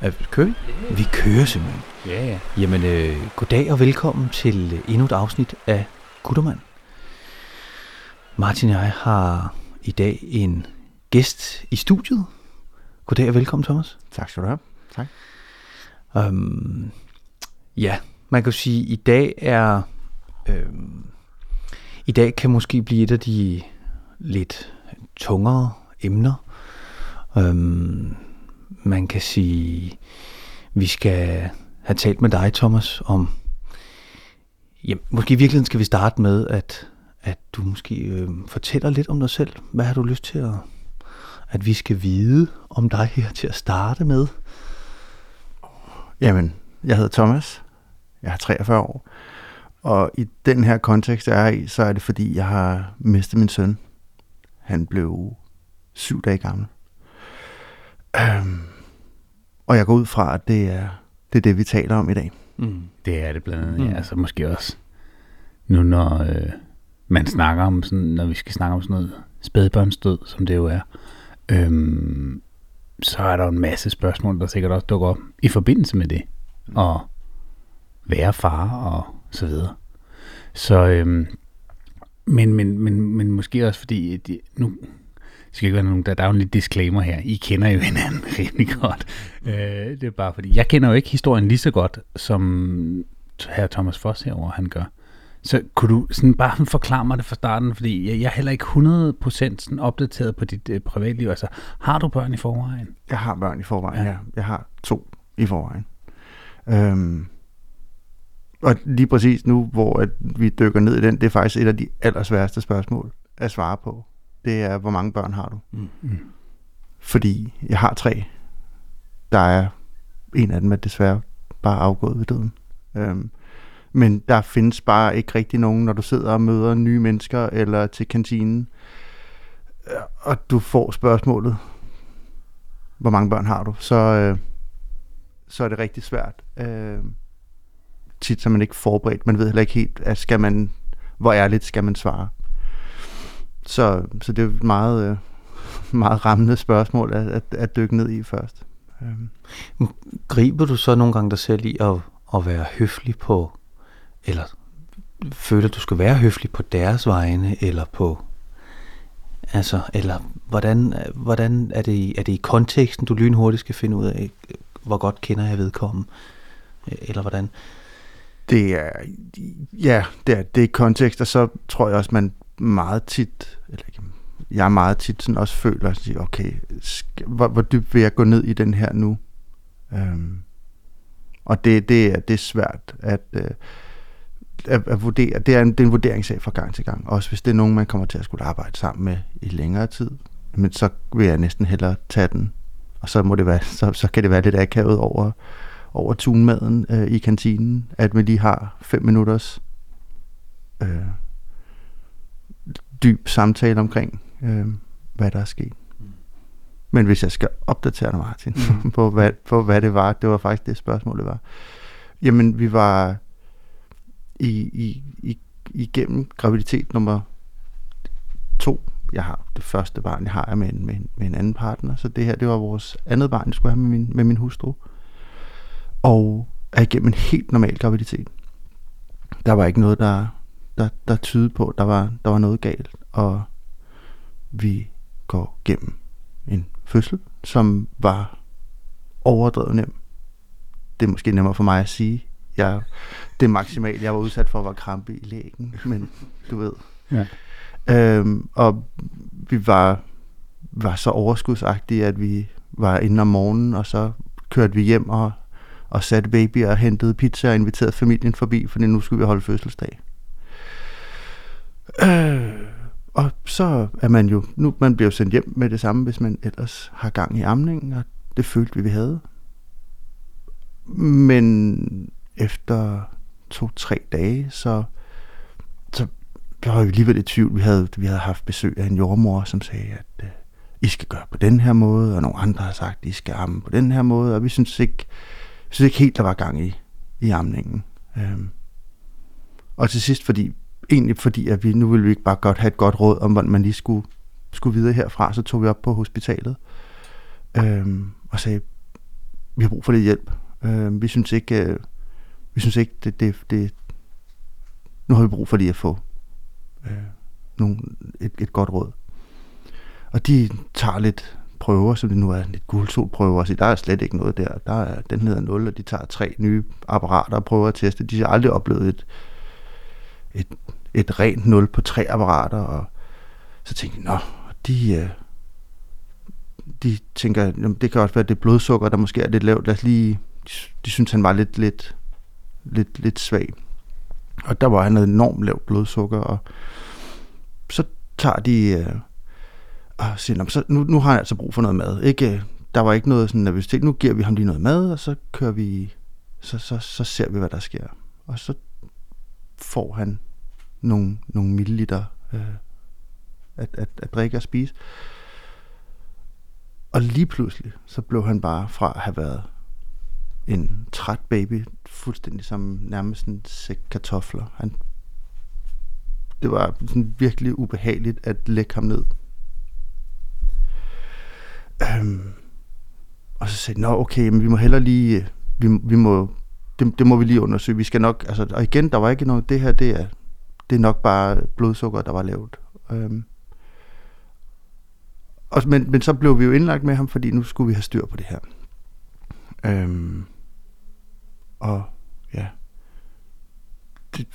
Er, kører vi? Vi kører simpelthen. Ja, ja. Jamen, øh, goddag og velkommen til øh, endnu et afsnit af Guttermand. Martin og jeg har i dag en gæst i studiet. Goddag og velkommen, Thomas. Tak skal du have. Tak. Um, ja, man kan jo sige, at i dag er... Øhm, I dag kan måske blive et af de lidt tungere emner. Øhm, man kan sige, vi skal have talt med dig, Thomas, om... Ja, måske i virkeligheden skal vi starte med, at, at du måske øh, fortæller lidt om dig selv. Hvad har du lyst til at, at vi skal vide om dig her til at starte med? Jamen, jeg hedder Thomas. Jeg er 43 år. Og i den her kontekst, jeg er i, så er det fordi, jeg har mistet min søn. Han blev syv dage gammel. Øhm, og jeg går ud fra, at det er det, er det vi taler om i dag. Mm. Det er det blandt andet, Mm. mm. ja. Altså måske også nu, når øh, man snakker om sådan, når vi skal snakke om sådan noget spædbørnsdød, som det jo er, øhm, så er der jo en masse spørgsmål, der sikkert også dukker op i forbindelse med det. Og være far og så videre. Så, øhm, men, men, men, men måske også fordi, at de, nu skal ikke være nogen, der, der er jo en lille disclaimer her. I kender jo hinanden rimelig godt. Øh, det er bare fordi, jeg kender jo ikke historien lige så godt, som her Thomas Foss herover han gør. Så kunne du sådan bare forklare mig det fra starten, fordi jeg, jeg er heller ikke 100% sådan opdateret på dit øh, privatliv. Altså, har du børn i forvejen? Jeg har børn i forvejen, Ja. ja. Jeg har to i forvejen. Øhm, og lige præcis nu, hvor at vi dykker ned i den, det er faktisk et af de allersværeste spørgsmål at svare på. Det er, hvor mange børn har du? Mm. Mm. Fordi jeg har tre. Der er en af dem er desværre bare afgået ved døden. Øhm, men der findes bare ikke rigtig nogen, når du sidder og møder nye mennesker eller til kantinen, øh, og du får spørgsmålet, hvor mange børn har du, så, øh, så er det rigtig svært. Øh, tit så er man ikke forberedt. Man ved heller ikke helt, at skal man, hvor ærligt skal man svare. Så, så det er et meget, øh, meget rammende spørgsmål at, at, at dykke ned i først. Øhm, Griber du så nogle gange dig selv i at, at være høflig på, eller føler du skal være høflig på deres vegne, eller på, altså, eller hvordan, hvordan er, det, er det i konteksten, du lynhurtigt skal finde ud af, hvor godt kender jeg vedkommende, eller hvordan? Det er, ja, det er, det er kontekst, og så tror jeg også, man meget tit, eller ikke, jeg meget tit sådan også føler, at sige, okay, skal, hvor, hvor dybt vil jeg gå ned i den her nu? Øhm, og det, det, er, det er svært at, øh, at, at vurdere. Det er, en, det er en vurderingssag fra gang til gang. Også hvis det er nogen, man kommer til at skulle arbejde sammen med i længere tid. Men så vil jeg næsten hellere tage den. Og så, må det være, så, så kan det være lidt akavet over, over tunmaden øh, i kantinen, at man lige har fem minutters øh, dyb samtale omkring, øh, hvad der er sket. Men hvis jeg skal opdatere dig, Martin, mm. på, hvad, på hvad det var, det var faktisk det spørgsmål, det var. Jamen, vi var i, i, i, igennem graviditet nummer to. Jeg har det første barn, jeg har er med en, med, en, med en anden partner, så det her, det var vores andet barn, jeg skulle have med min, med min hustru. Og er igennem en helt normal graviditet. Der var ikke noget, der, der, der tydede på, der var, der var noget galt. Og vi går gennem en fødsel, som var overdrevet nem. Det er måske nemmere for mig at sige. Jeg, det maksimale, jeg var udsat for, var krampe i lægen, men du ved. Ja. Øhm, og vi var, var så overskudsagtige, at vi var inde om morgenen, og så kørte vi hjem og, og satte baby og hentede pizza og inviterede familien forbi, fordi nu skulle vi holde fødselsdag. Øh, og så er man jo, nu man bliver sendt hjem med det samme, hvis man ellers har gang i amningen, og det følte vi, vi havde. Men efter to-tre dage, så, så var vi alligevel i tvivl. Vi havde, vi havde haft besøg af en jordmor, som sagde, at øh, I skal gøre på den her måde, og nogle andre har sagt, at I skal amme på den her måde, og vi synes ikke, synes ikke helt, der var gang i, i amningen. Øhm. Og til sidst, fordi, egentlig fordi, at vi nu ville vi ikke bare godt have et godt råd om, hvordan man lige skulle, skulle videre herfra, så tog vi op på hospitalet øh, og sagde, vi har brug for lidt hjælp. Øh, vi synes ikke, øh, vi synes ikke, det, det, det, nu har vi brug for lige at få øh, nogle, et, et godt råd. Og de tager lidt prøver, som det nu er lidt guldsolprøver, så der er slet ikke noget der. Der er, den hedder 0, og de tager tre nye apparater og prøver at teste. De har aldrig oplevet et, et, et rent 0 på tre apparater, og så tænkte jeg, nå, de, øh, de tænker, jamen, det kan også være, det blodsukker, der måske er lidt lavt. Lad os lige, de, de synes, han var lidt, lidt, lidt, lidt svag. Og der var han enormt lavt blodsukker, og så tager de øh, og siger, så nu, nu har han altså brug for noget mad. Ikke, øh, der var ikke noget sådan nervøsitet. Nu giver vi ham lige noget mad, og så kører vi, så, så, så ser vi, hvad der sker. Og så får han nogle, nogle milliliter øh, at, at, at drikke og spise. Og lige pludselig, så blev han bare fra at have været en træt baby, fuldstændig som nærmest en sæk kartofler. Han, det var sådan virkelig ubehageligt at lægge ham ned. Øhm, og så sagde jeg, nå okay, men vi må heller lige, vi, vi må, det, det må vi lige undersøge. Vi skal nok, altså, og igen, der var ikke noget, det her, det er, det er nok bare blodsukker, der var lavt. Øhm, og, men, men så blev vi jo indlagt med ham, fordi nu skulle vi have styr på det her. Øhm, og ja. Det,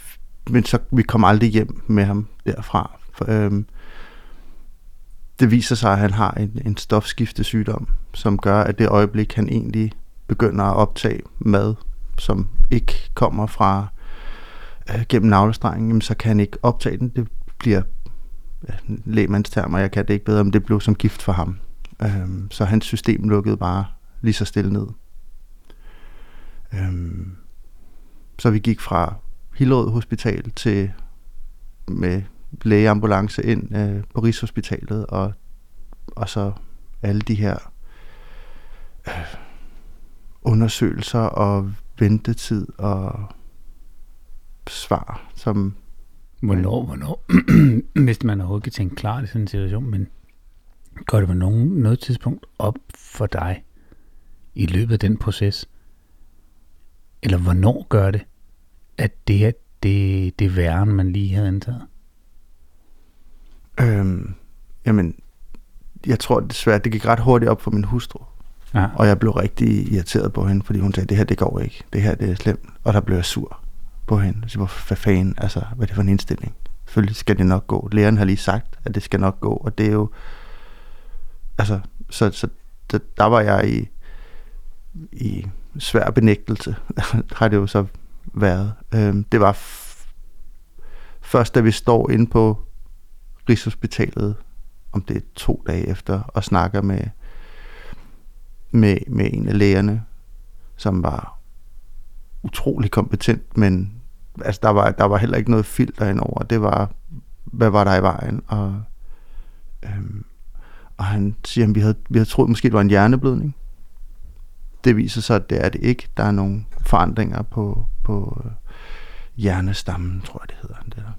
men så vi kom aldrig hjem med ham derfra. For, øhm, det viser sig, at han har en, en stofskiftesygdom, som gør, at det øjeblik, han egentlig begynder at optage mad, som ikke kommer fra øh, gennem navlestrengen, jamen, så kan han ikke optage den. Det bliver ja, lægmandstermer, jeg kan det ikke bedre, men det blev som gift for ham. Øh, så hans system lukkede bare lige så stille ned. Øh, så vi gik fra Hillerød Hospital til med lægeambulance ind øh, på Rigshospitalet, og, og så alle de her øh, undersøgelser og ventetid og svar, som... Hvornår, hvornår, hvis man overhovedet kan tænke klart i sådan en situation, men går det på nogen, noget tidspunkt op for dig i løbet af den proces, eller hvornår gør det, at det her, det, det er værre, end man lige havde antaget? Øhm, jamen, jeg tror desværre, det gik ret hurtigt op for min hustru. Ja. Og jeg blev rigtig irriteret på hende, fordi hun sagde, det her det går ikke, det her det er slemt. Og der blev jeg sur på hende. Så hvad fanden, altså, hvad er det for en indstilling? Selvfølgelig skal det nok gå. Læreren har lige sagt, at det skal nok gå, og det er jo, altså, så, så der, der var jeg i, i svær benægtelse, har det jo så været. Øhm, det var f- først, da vi står inde på Rigshospitalet, om det er to dage efter, og snakker med, med, med en af lægerne, som var utrolig kompetent, men altså, der, var, der var heller ikke noget filter indover. Det var, hvad var der i vejen? Og, øhm, og han siger, at vi havde, vi havde troet, måske det var en hjerneblødning. Det viser sig, at det er det ikke. Der er nogle forandringer på, på øh, hjernestammen, tror jeg det hedder. Det der.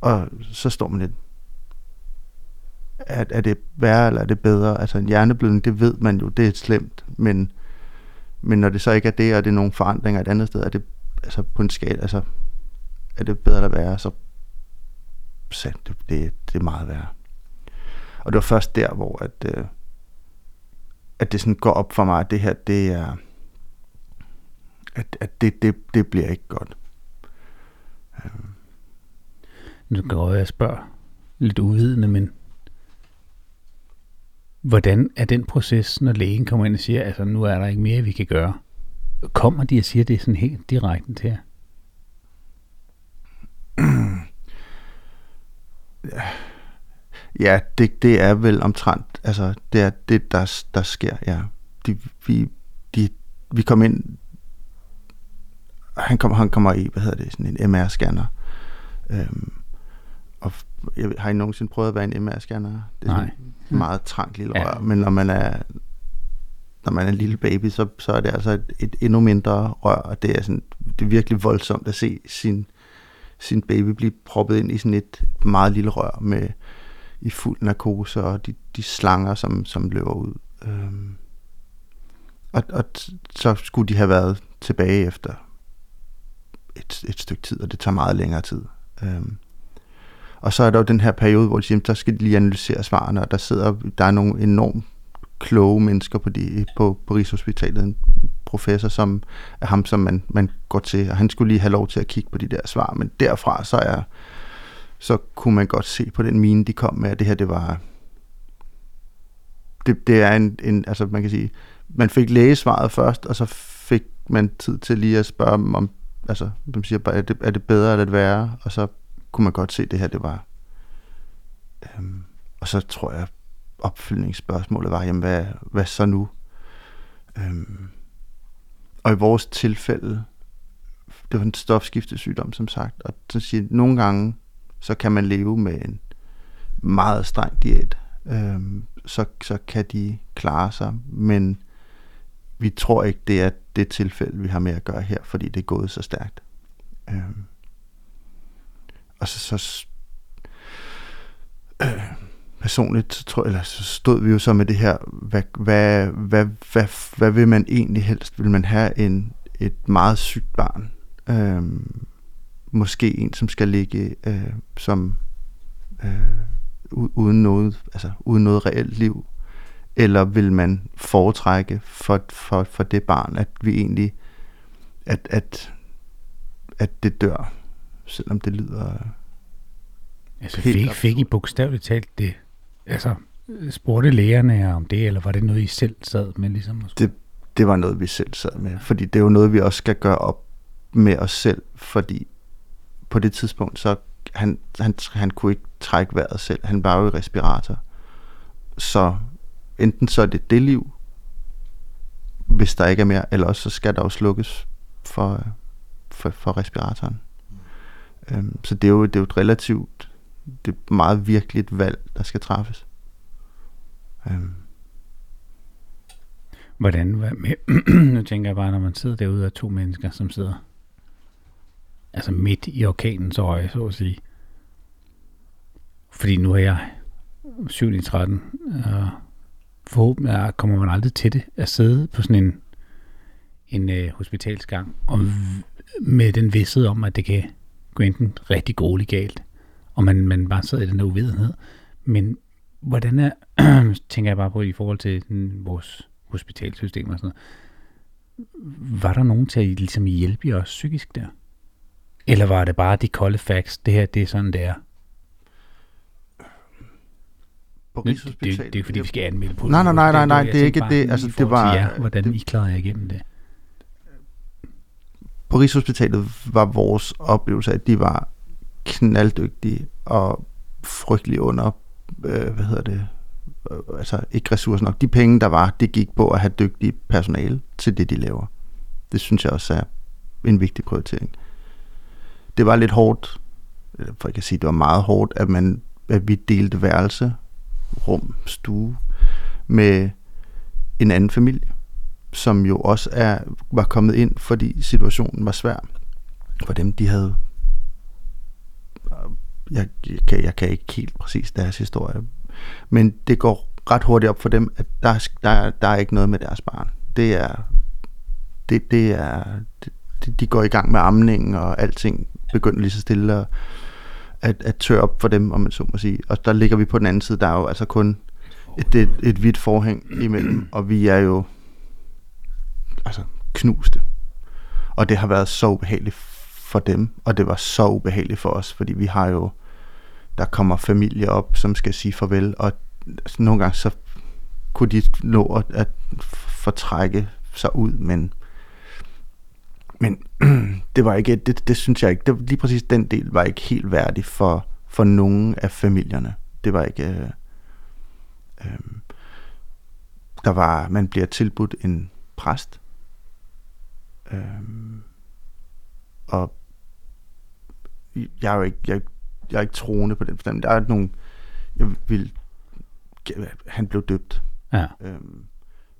Og så står man lidt, er, er det værre eller er det bedre? Altså en hjerneblødning, det ved man jo, det er slemt, men, men når det så ikke er det, og det er nogle forandringer et andet sted, er det altså på en skala, altså er det bedre at være, så sandt, det, det, det er meget værre. Og det var først der, hvor at, øh, at det sådan går op for mig, at det her, det er, at, at det, det, det bliver ikke godt. Øhm. Nu kan jeg spørger lidt uvidende, men hvordan er den proces, når lægen kommer ind og siger, altså nu er der ikke mere, vi kan gøre? Kommer de og siger det sådan helt direkte til jer? Ja, det, det er vel omtrent, altså det er det, der, der sker, ja. De, vi, de, vi kom ind, han, kom, han kommer i, hvad hedder det, sådan en MR-scanner. Øhm, og jeg, har I nogensinde prøvet at være en MR-scanner? Det er Nej. Meget trangt lille ja. rør, men når man er når man er en lille baby, så, så er det altså et, et endnu mindre rør, og det er, sådan, det er virkelig voldsomt at se sin, sin baby blive proppet ind i sådan et meget lille rør med i fuld narkose, og de, de slanger, som, som løber ud. Øhm, Og, og så skulle de have været tilbage efter et, et stykke tid, og det tager meget længere tid. Øhm, og så er der jo den her periode, hvor de siger, der skal de lige analysere svarene, og der sidder, der er nogle enormt kloge mennesker på, de, på, på Rigshospitalet, en professor, som er ham, som man, man går til, og han skulle lige have lov til at kigge på de der svar, men derfra så er så kunne man godt se på den mine, de kom med, at det her, det var det, det er en, en, altså man kan sige, man fik lægesvaret først, og så fik man tid til lige at spørge dem om, altså, man siger bare, er det, er det bedre eller det værre? Og så kunne man godt se, at det her, det var, øhm, og så tror jeg, opfølgningsspørgsmålet var, jamen, hvad, hvad så nu? Øhm, og i vores tilfælde, det var en stofskiftesygdom, som sagt, og så siger, nogle gange, så kan man leve med en meget streng diæt, øhm, så, så kan de klare sig, men vi tror ikke, det er det tilfælde, vi har med at gøre her, fordi det er gået så stærkt. Øhm, og så, så øh, personligt så tror eller så stod vi jo så med det her, hvad, hvad, hvad, hvad, hvad vil man egentlig helst? Vil man have en, et meget sygt barn? Øh, måske en, som skal ligge øh, som øh, uden noget, altså uden noget reelt liv, eller vil man foretrække for, for, for det barn, at vi egentlig, at, at, at det dør, selvom det lyder Altså fik, fik I bogstaveligt talt det? Altså, spurgte lægerne om det, eller var det noget, I selv sad med? Ligesom? Det, det var noget, vi selv sad med, fordi det er jo noget, vi også skal gøre op med os selv, fordi på det tidspunkt, så han, han, han kunne ikke trække vejret selv. Han var jo i respirator. Så enten så er det det liv, hvis der ikke er mere, eller også så skal der jo slukkes for, for, for respiratoren. Øhm, så det er, jo, det er jo et relativt, det er meget virkeligt valg, der skal træffes. Øhm. Hvordan, hvad med, nu tænker jeg bare, når man sidder derude af to mennesker, som sidder altså midt i orkanens øje, så at sige. Fordi nu er jeg 7 i 13, og forhåbentlig kommer man aldrig til det, at sidde på sådan en, en øh, hospitalsgang, og med den vidsthed om, at det kan gå enten rigtig grueligt galt, og man, man bare sidder i den der uvidenhed. Men hvordan er, tænker jeg bare på i forhold til den, vores hospitalsystem og sådan noget, var der nogen til at ligesom hjælpe os psykisk der? Eller var det bare de kolde facts, det her, det er sådan, det er? På det, det, det, er fordi, vi skal anmelde på Nej, nej, nej, nej, nej, det er ikke det. Altså, det var, jer, hvordan det, I klarede jer igennem det? På Rigshospitalet var vores oplevelse, at de var knalddygtige og frygtelig under, øh, hvad hedder det, øh, altså ikke ressourcer nok. De penge, der var, det gik på at have dygtige personale til det, de laver. Det synes jeg også er en vigtig prioritering. Det var lidt hårdt, for jeg kan sige, det var meget hårdt, at, man, at vi delte værelse, rum, stue med en anden familie, som jo også er, var kommet ind, fordi situationen var svær for dem. De havde jeg, jeg, kan, jeg kan ikke helt præcis deres historie, men det går ret hurtigt op for dem, at der, der, der er ikke noget med deres barn. Det er, det, det er, det, de går i gang med amningen, og alting begynder lige så stille at, at, at tørre op for dem, om man så må sige. Og der ligger vi på den anden side, der er jo altså kun et, et, et hvidt forhæng imellem, og vi er jo altså knuste. Og det har været så ubehageligt for dem, og det var så ubehageligt for os, fordi vi har jo, der kommer familie op, som skal sige farvel, og altså, nogle gange så kunne de nå at, at fortrække sig ud, men men det var ikke, det, det synes jeg ikke, det, lige præcis den del var ikke helt værdig for, for nogen af familierne. Det var ikke, øh, øh, der var, man bliver tilbudt en præst, øh, og jeg er jo ikke, jeg, jeg er ikke troende på den forstand. Der er nogle, jeg vil, han blev døbt. Ja. Øhm,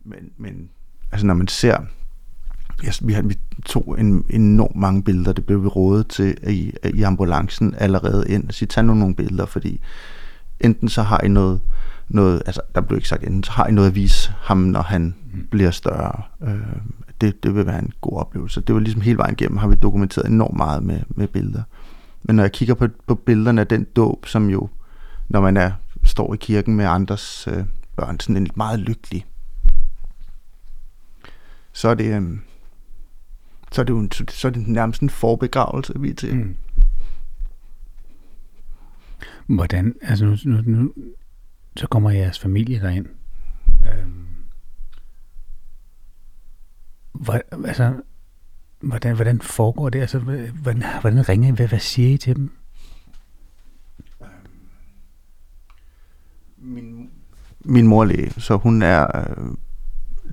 men, men altså når man ser, jeg, vi, har, vi tog en, enormt mange billeder, det blev vi rådet til i, i ambulancen allerede ind, så tag nu nogle billeder, fordi enten så har I noget noget, altså der blev ikke sagt enten, så har I noget at vise ham, når han mm. bliver større. Øh, det, det vil være en god oplevelse. Det var ligesom hele vejen igennem, har vi dokumenteret enormt meget med, med billeder. Men når jeg kigger på, på billederne af den dåb, som jo, når man er, står i kirken med andres øh, børn, sådan en meget lykkelig, så er det, øh, så er det jo en, så er det nærmest en forbegravelse, vi er til. Mm. Hvordan, altså nu, nu, nu, så kommer jeres familie derind. Øhm, hvor, altså, hvordan, hvordan foregår det? Altså, hvordan, hvordan ringer I? Hvad, hvad siger I til dem? Min, min mor læge, så hun er, øh,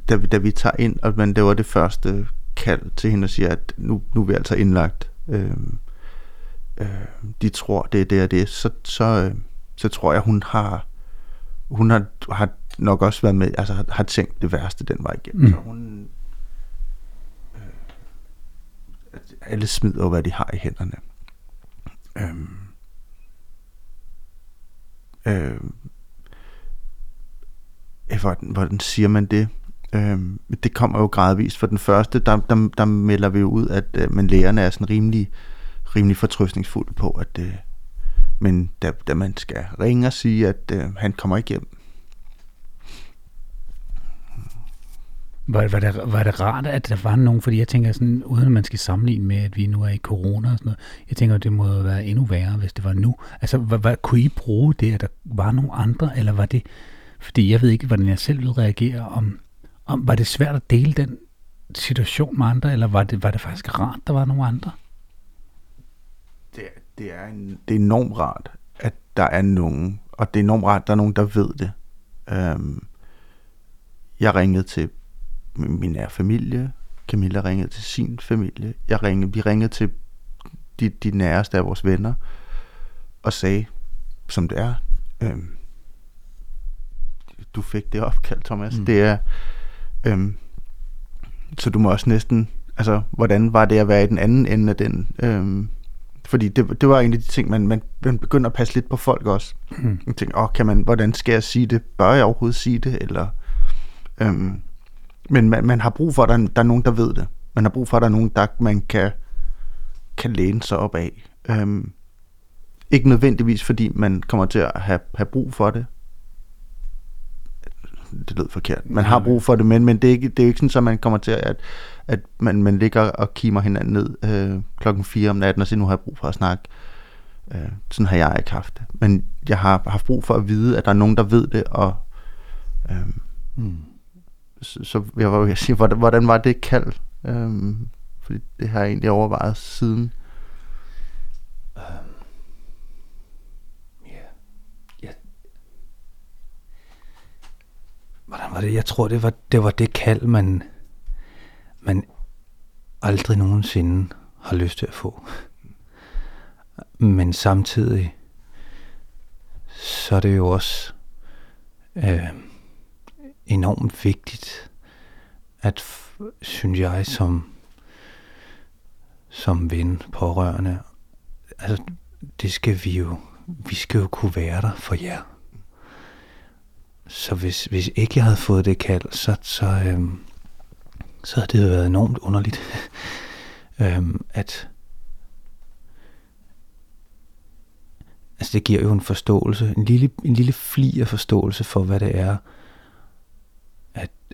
da vi, da vi tager ind, og det var det første kald til hende og siger, at nu, nu er vi altså indlagt. Øh, øh, de tror, det er det og det. Så, så, øh, så tror jeg, hun har hun har, har nok også været med, altså har, har tænkt det værste den vej igennem. Mm. Så hun, øh, alle smider jo, hvad de har i hænderne. Øhm, Øhm. hvordan, hvordan siger man det? Øhm, det kommer jo gradvist. For den første, der, der, der melder vi jo ud, at øh, men lægerne er sådan rimelig, rimelig fortrøstningsfulde på, at øh, men da, da man skal ringe og sige, at øh, han kommer ikke hjem. Var, var, det, var det rart, at der var nogen, fordi jeg tænker sådan, uden at man skal sammenligne med, at vi nu er i corona og sådan noget, jeg tænker, at det må være endnu værre, hvis det var nu. Altså, hvad, hvad, kunne I bruge det, at der var nogle andre, eller var det, fordi jeg ved ikke, hvordan jeg selv ville reagere, om, om var det svært at dele den situation med andre, eller var det, var det faktisk rart, der var nogle andre? Det, det, er en, det er enormt rart, at der er nogen, og det er enormt rart, at der er nogen, der ved det. Øhm, jeg ringede til min nære familie, Camilla ringede til sin familie, jeg ringede, vi ringede til de, de næreste af vores venner, og sagde, som det er, øhm, du fik det opkald, Thomas. Mm. Det er, øhm, så du må også næsten, altså, hvordan var det at være i den anden ende af den? Øhm, fordi det, det var en af de ting, man, man, man begynder at passe lidt på folk også. Mm. Jeg tænkte, åh, kan man, hvordan skal jeg sige det? Bør jeg overhovedet sige det? Eller, øhm, men man, man har brug for, at der, der er nogen, der ved det. Man har brug for, at der er nogen, der man kan, kan læne sig op af. Øhm, ikke nødvendigvis, fordi man kommer til at have, have brug for det. Det lød forkert. Man har brug for det, men, men det, er ikke, det er ikke sådan, at man kommer til at, at man, man ligger og kimer hinanden ned øh, klokken 4 om natten og siger, nu har jeg brug for at snakke. Øh, sådan har jeg ikke haft det. Men jeg har haft brug for at vide, at der er nogen, der ved det, og øh, mm så, så jeg var ved at sige, hvordan, hvordan var det kald? Øhm, fordi det har jeg egentlig overvejet siden. Øhm, um, yeah. Hvordan var det? Jeg tror, det var det, var det kald, man, man aldrig nogensinde har lyst til at få. Men samtidig, så er det jo også... Øh, enormt vigtigt, at, synes jeg, som, som ven, pårørende, altså, det skal vi jo, vi skal jo kunne være der for jer. Så hvis, hvis ikke jeg havde fået det kald, så, så, øhm, så havde det været enormt underligt, øhm, at altså det giver jo en forståelse, en lille, en lille fli af forståelse for, hvad det er,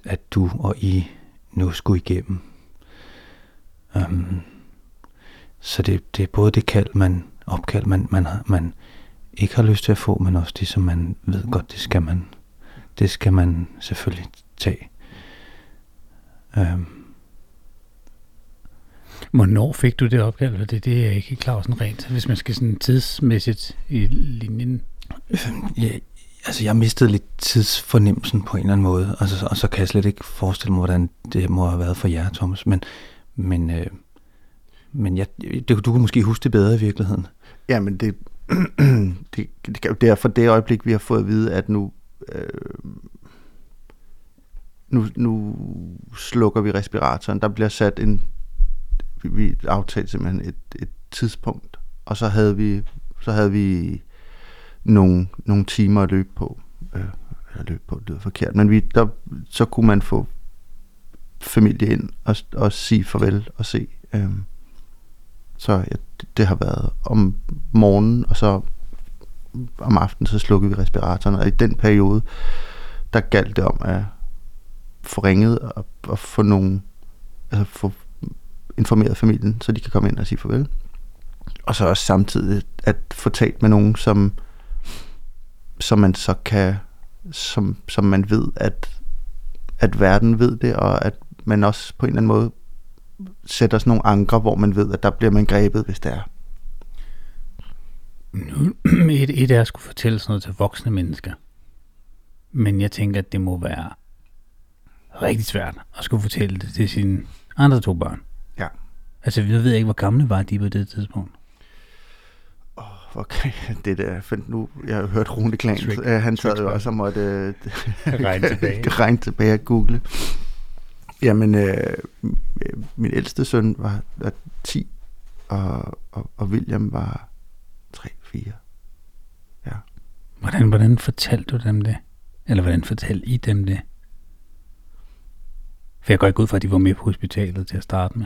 at du og I nu skulle igennem. Um, så det, det er både det kald, man opkald, man, man, man ikke har lyst til at få, men også det, som man ved godt, det skal man, det skal man selvfølgelig tage. Um, Hvornår fik du det opkald? Det, det er jeg ikke klar sådan rent, hvis man skal sådan tidsmæssigt i linjen. Ja, Altså, jeg mistede lidt tidsfornemmelsen på en eller anden måde, altså, og så kan jeg slet ikke forestille mig, hvordan det må have været for jer, Thomas. Men, men, øh, men jeg, det, du kan måske huske det bedre i virkeligheden. Ja, men det, det, det, det er for det øjeblik, vi har fået at vide, at nu, øh, nu, nu slukker vi respiratoren. Der bliver sat en, vi, vi aftalte simpelthen et, et tidspunkt, og så havde vi, så havde vi nogle, nogle timer at løbe på. Øh, eller løb på, det lyder forkert, men vi, der, så kunne man få familie ind og, og sige farvel og se. Øh, så ja, det, det har været om morgenen, og så om aftenen, så slukkede vi respiratoren, og i den periode, der galt det om at få ringet og, og få nogen, altså få informeret familien, så de kan komme ind og sige farvel. Og så også samtidig at få talt med nogen, som, som man så kan, som, som man ved, at, at verden ved det, og at man også på en eller anden måde sætter sådan nogle anker, hvor man ved, at der bliver man grebet, hvis det er. Nu, et, et er at skulle fortælle sådan noget til voksne mennesker. Men jeg tænker, at det må være rigtig svært at skulle fortælle det til sine andre to børn. Ja. Altså, jeg ved ikke, hvor gamle var de på det tidspunkt. Okay, det der, fandt nu, jeg har hørt Rune Klan, Trick- øh, han sad jo også og måtte øh, Regne tilbage. regne tilbage og google. Jamen, øh, min ældste søn var, var 10, og, og, og William var 3-4. Hvordan, hvordan fortalte du dem det? Eller hvordan fortalte I dem det? For jeg går ikke ud fra, at de var med på hospitalet til at starte med.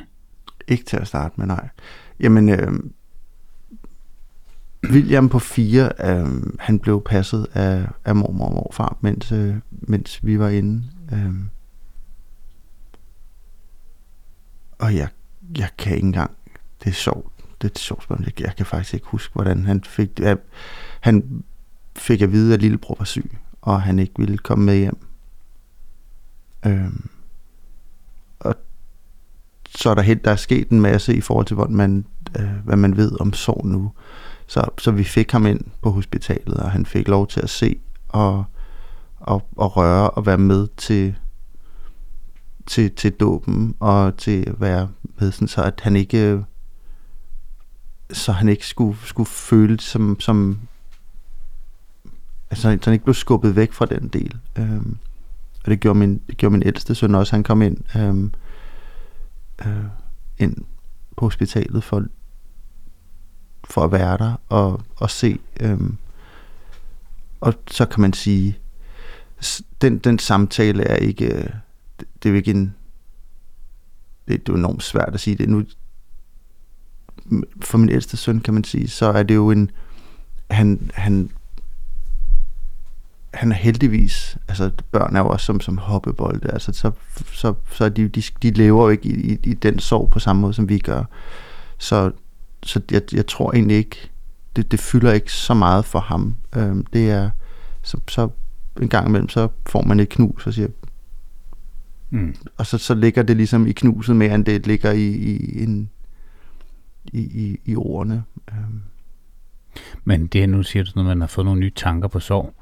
Ikke til at starte med, nej. Jamen, øh, William på 4, øh, han blev passet af, af mormor og morfar, mens, øh, mens vi var inde. Øh, og jeg, jeg kan ikke engang, det er sjovt, det er et sjovt spørgsmål, jeg, kan faktisk ikke huske, hvordan han fik det. Han fik at vide, at lillebror var syg, og han ikke ville komme med hjem. Øh, og så er der, helt, der er sket en masse i forhold til, hvordan man, øh, hvad man ved om sorg nu. Så, så vi fik ham ind på hospitalet, og han fik lov til at se og, og, og røre og være med til, til, til dåben og til at være med, sådan, så at han ikke så han ikke skulle, skulle føle det som, som altså, så han ikke blev skubbet væk fra den del. Øhm, og det gjorde, min, det gjorde min ældste søn også. Han kom ind, øhm, øh, ind på hospitalet for, for at være der og, og se. Øhm, og så kan man sige, den, den samtale er ikke, øh, det, det er jo ikke en, det, det er enormt svært at sige det nu. For min ældste søn kan man sige, så er det jo en, han, han han er heldigvis, altså børn er jo også som, som hoppebolde, altså så, så, så de, de, de lever jo ikke i, i, i den sorg på samme måde, som vi gør. Så, så jeg, jeg tror egentlig ikke, det, det fylder ikke så meget for ham. Øhm, det er, så, så en gang imellem, så får man et knus og siger, Mm. og så, så ligger det ligesom i knuset mere, end det ligger i, i, en, i, i, i ordene. Øhm, Men det, er- nu siger du, når man har fået nogle nye tanker på sorg.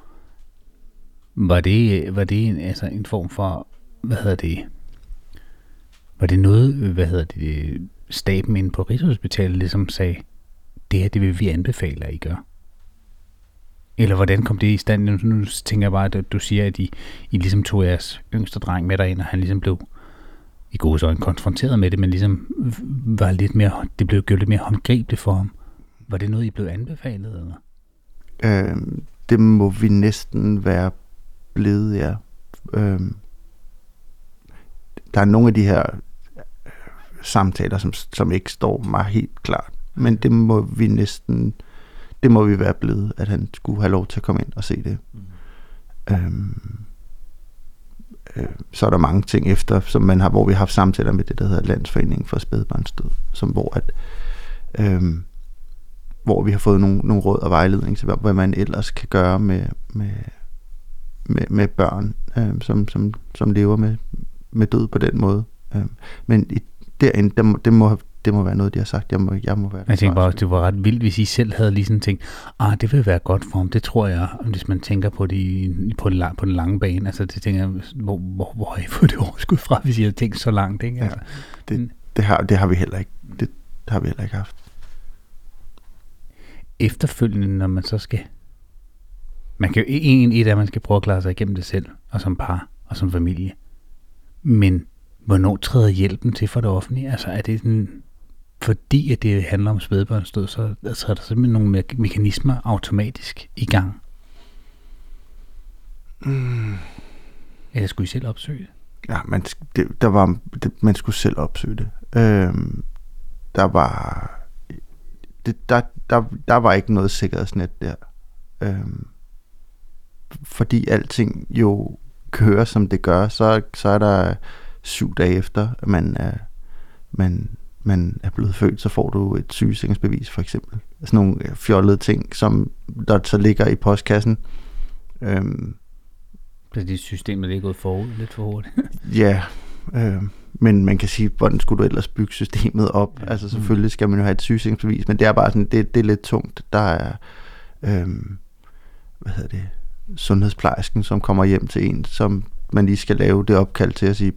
Var det, var det en, altså en form for, hvad hedder det, var det noget, hvad hedder det, staben inde på Rigshospitalet ligesom sagde, det her, det vil vi anbefale, at I gør? Eller hvordan kom det i stand? Nu, tænker jeg bare, at du siger, at I, I ligesom tog jeres yngste dreng med derind, og han ligesom blev i gode øjne konfronteret med det, men ligesom var lidt mere, det blev gjort lidt mere håndgribeligt for ham. Var det noget, I blev anbefalet, eller? Øhm, det må vi næsten være blevet, ja. Øhm, der er nogle af de her samtaler, som, som ikke står mig helt klart. Men det må vi næsten, det må vi være blevet, at han skulle have lov til at komme ind og se det. Mm. Øhm, øh, så er der mange ting efter, som man har, hvor vi har haft samtaler med det, der hedder Landsforeningen for Spædbarnsdød, som hvor at, øhm, hvor vi har fået nogle, nogle råd og vejledning til, hvad- man ellers kan gøre med, med, med, med børn, øh, som, som, som lever med, med død på den måde. Øh, men i, derinde, det må, det, må, det må være noget, de har sagt. Jeg må, jeg må være Jeg tænker bare, at det var ret vildt, hvis I selv havde lige sådan tænkt, ah, det vil være godt for ham. Det tror jeg, hvis man tænker på det i- på den, lang, på den lange bane. Altså, det tænker jeg, hvor, hvor, hvor har I fået det overskud fra, hvis I har tænkt så langt, ikke? Ja. Altså, Det, det, har, det har vi heller ikke. Det, det har vi heller ikke haft. efterfølgende, når man så skal... Man kan jo en, et af, at man skal prøve at klare sig igennem det selv, og som par, og som familie. Men hvornår træder hjælpen til for det offentlige? Altså er det sådan, fordi at det handler om spædbørnsdød, så altså, er der simpelthen nogle me- mekanismer automatisk i gang. Mm. Eller skulle I selv opsøge det? Ja, man, det, der var, det, man skulle selv opsøge det. Øhm, der var det, der, der, der var ikke noget sikkerhedsnet der. Øhm, fordi alting jo kører, som det gør, så, så er der syv dage efter, at man er, man, man er blevet født, så får du et sygesikringsbevis, for eksempel. Sådan nogle fjollede ting, som der så ligger i postkassen. Øhm, Så det system er gået forud lidt for hurtigt. Ja, øh, men man kan sige, hvordan skulle du ellers bygge systemet op? Ja. Altså selvfølgelig skal man jo have et sygesikringsbevis, men det er bare sådan, det, det er lidt tungt. Der er, øh, hvad hedder det, sundhedsplejersken, som kommer hjem til en, som man lige skal lave det opkald til at sige,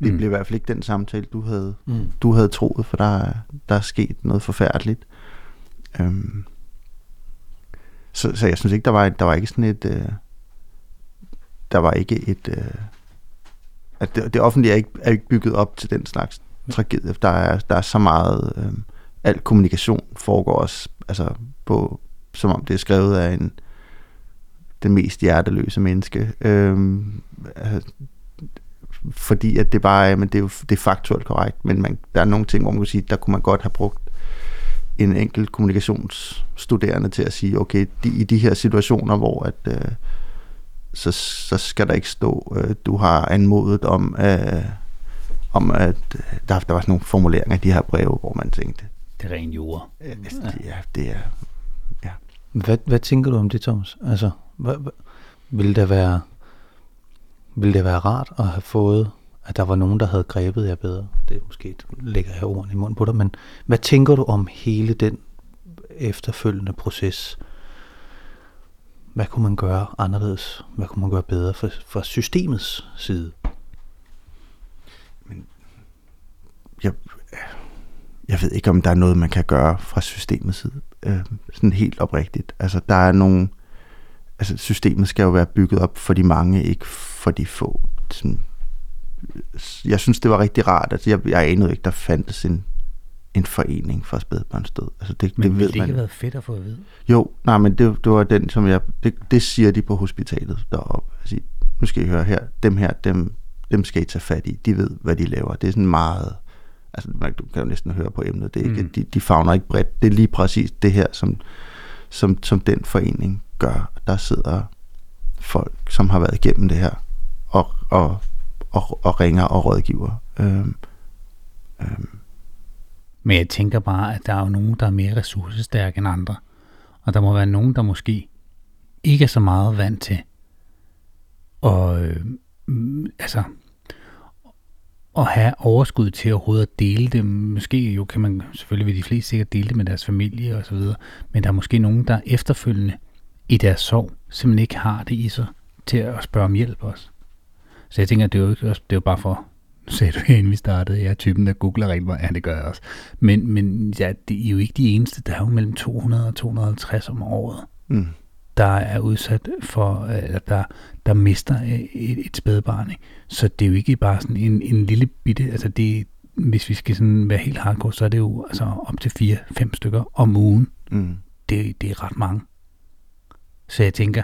det Mm. bliver i hvert fald ikke den samtale, du havde, Mm. du havde troet, for der, er- der er sket noget forfærdeligt. Øhm, så, så jeg synes ikke, der var, der var ikke sådan et... Øh, der var ikke et... Øh, at det, det offentlige er ikke, er ikke bygget op til den slags tragedie. Der er, der er så meget... Øh, al kommunikation foregår også altså på, som om det er skrevet af en det mest hjerteløse menneske. Øhm, altså, fordi at det bare er, men det er jo det er faktuelt korrekt, men man, der er nogle ting, hvor man kan sige, der kunne man godt have brugt en enkelt kommunikationsstuderende til at sige, okay, de, i de her situationer, hvor at, øh, så, så skal der ikke stå, øh, du har anmodet om, øh, om at øh, der, der var sådan nogle formuleringer i de her breve, hvor man tænkte, Det er ren jord. øh, altså, det, er, er, Hvad, hvad tænker du om det, Thomas? Altså, hvad, hvad, vil det være ville det være rart at have fået, at der var nogen, der havde grebet jer bedre? Det er måske, et- lægger jeg ordene i munden på dig, men hvad tænker du om hele den efterfølgende proces? Hvad kunne man gøre anderledes? Hvad kunne man gøre bedre fra, fra systemets side? Men jeg, jeg ved ikke, om der er noget, man kan gøre fra systemets side. Øh, sådan helt oprigtigt. Altså, der er nogle... Altså, systemet skal jo være bygget op for de mange, ikke for de få. Sådan, jeg synes, det var rigtig rart. Altså, jeg, jeg anede ikke, der fandtes en, en forening for spædbørnsdød. Altså, det, Men det ville det ikke man. have været fedt at få at vide? Jo, nej, men det, det var den, som jeg... Det, det siger de på hospitalet deroppe. Altså, nu skal I høre her. Dem her, dem, dem skal I tage fat i. De ved, hvad de laver. Det er sådan meget... Altså, man, du kan jo næsten høre på emnet. Det er ikke, Mm. de, de fagner ikke bredt. Det er lige præcis det her, som, som, som den forening gør. Der sidder folk, som har været igennem det her, og, og, og, og ringer og rådgiver. Øhm, øhm, Men jeg tænker bare, at der er jo nogen, der er mere ressourcestærke end andre. Og der må være nogen, der måske ikke er så meget vant til. Og øh, altså at have overskud til overhovedet at dele det. Måske jo kan man selvfølgelig vil de fleste sikkert dele det med deres familie og så videre. Men der er måske nogen, der efterfølgende i deres sorg simpelthen ikke har det i sig til at spørge om hjælp også. Så jeg tænker, det er jo, ikke det er jo bare for, nu sagde du inden vi startede, jeg er typen, der googler rigtig meget. Ja, det gør jeg også. Men, men ja, det er jo ikke de eneste. Der er jo mellem 200 og 250 om året, mm, der er udsat for, øh, eller der, der mister øh, et, et spædbarn. Ikke? Så det er jo ikke bare sådan en, en lille bitte, altså det, hvis vi skal sådan være helt hardcore, så er det jo altså op til 4-5 stykker om ugen. mm. Det, det er ret mange. Så jeg tænker,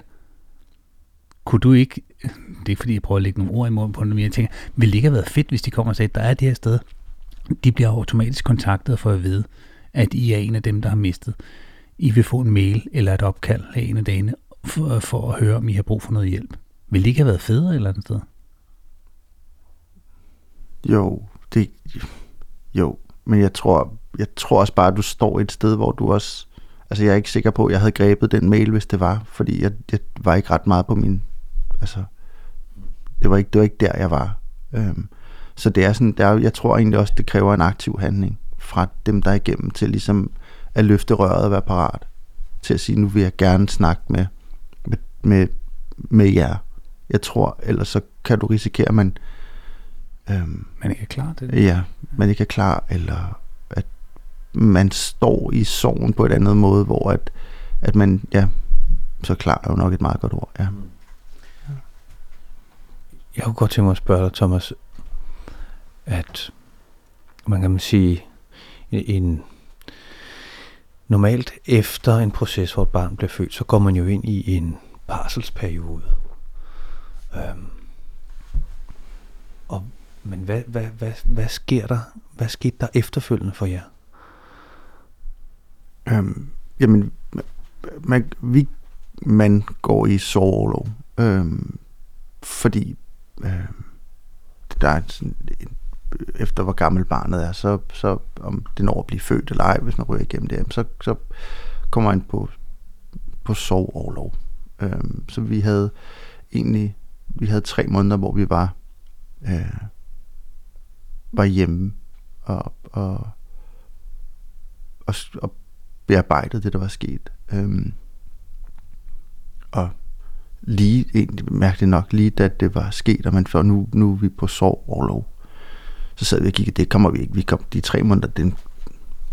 kunne du ikke, det er ikke fordi jeg prøver at lægge nogle ord i munden på dem, men jeg tænker, ville det ikke have været fedt, hvis de kommer og sagde, der er det her sted, de bliver automatisk kontaktet for at vide, at I er en af dem, der har mistet. I vil få en mail eller et opkald af en af dagene for, for at høre, om I har brug for noget hjælp. Vil det ikke have været federe et eller andet sted? Jo, det, jo, men jeg tror, jeg tror også bare, at du står et sted, hvor du også, altså jeg er ikke sikker på, at jeg havde grebet den mail, hvis det var, fordi jeg, jeg var ikke ret meget på min, altså, det var ikke, det var ikke der, jeg var. Øhm, så det er sådan, der, er- jeg tror egentlig også, det kræver en aktiv handling fra dem, der er igennem, til ligesom at løfte røret og være parat til at sige, nu vil jeg gerne snakke med, med, med, med jer. Jeg tror, ellers så kan du risikere, at man, øhm, Man ikke er klar til det. Ja, man ikke er klar, eller man står i sorgen på et andet måde, hvor at, at man, ja, så klar er jo nok et meget godt ord, ja. Mm. Jeg kunne godt tænke mig at spørge dig, Thomas, at man kan man sige, en, normalt efter en proces, hvor et barn bliver født, så går man jo ind i en parselsperiode. Øhm, og, men hvad, hvad, hvad, hvad sker der? Hvad skete der efterfølgende for jer? Øhm, jamen, man, vi, man går i soveoverlov, øhm, fordi øhm, der er sådan, efter hvor gammel barnet er, så, så om det når at blive født eller ej, hvis man ryger igennem det, så, så kommer man på, på sovoverlov. Øhm, så vi havde egentlig vi havde tre måneder, hvor vi var øh, var hjemme og, og, og, og bearbejdet det, der var sket. Øhm, og lige, egentlig mærkeligt nok, lige da det var sket, og man for nu, nu er vi på sovoverlov, så sad vi og kiggede, det kommer vi ikke, vi kom, de tre måneder, den,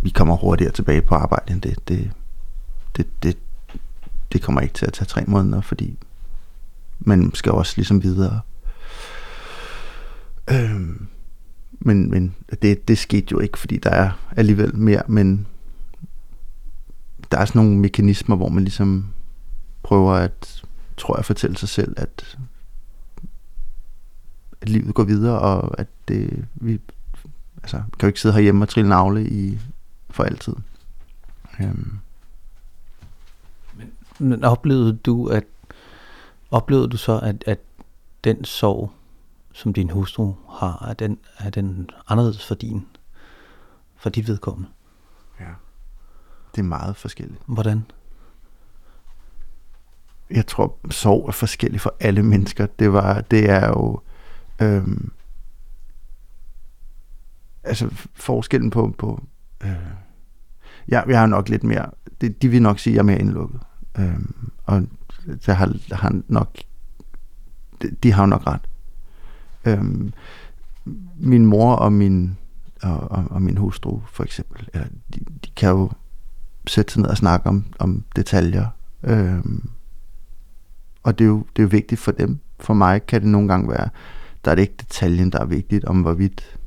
vi kommer hurtigere tilbage på arbejde end det, det, det, det, det kommer ikke til at tage tre måneder, fordi man skal også ligesom videre. Øhm, men men det, det skete jo ikke, fordi der er alligevel mere, men der er sådan nogle mekanismer, hvor man ligesom prøver at, tror jeg, fortælle sig selv, at, at livet går videre, og at det, vi altså, kan jo ikke sidde herhjemme og trille navle i, for altid. Øhm. Men, men oplevede du, at oplevede du så, at, at den sorg, som din hustru har, er den, er den anderledes for din, for dit vedkommende? Det er meget forskelligt. Hvordan? Jeg tror, sorg er forskellig for alle mennesker. Det, var, det er jo... Øhm, altså forskellen på... på øh, jeg, jeg har nok lidt mere... Det, de vil nok sige, at jeg er mere indlukket. Øhm, og der har, der har nok... De, de har jo nok ret. Øhm, min mor og min og, og, og min hustru for eksempel, ja, de, de kan jo sætte sig ned og snakke om, om detaljer. Øhm, og det er, jo, det er jo vigtigt for dem. For mig kan det nogle gange være, der er det ikke detaljen, der er vigtigt, om hvorvidt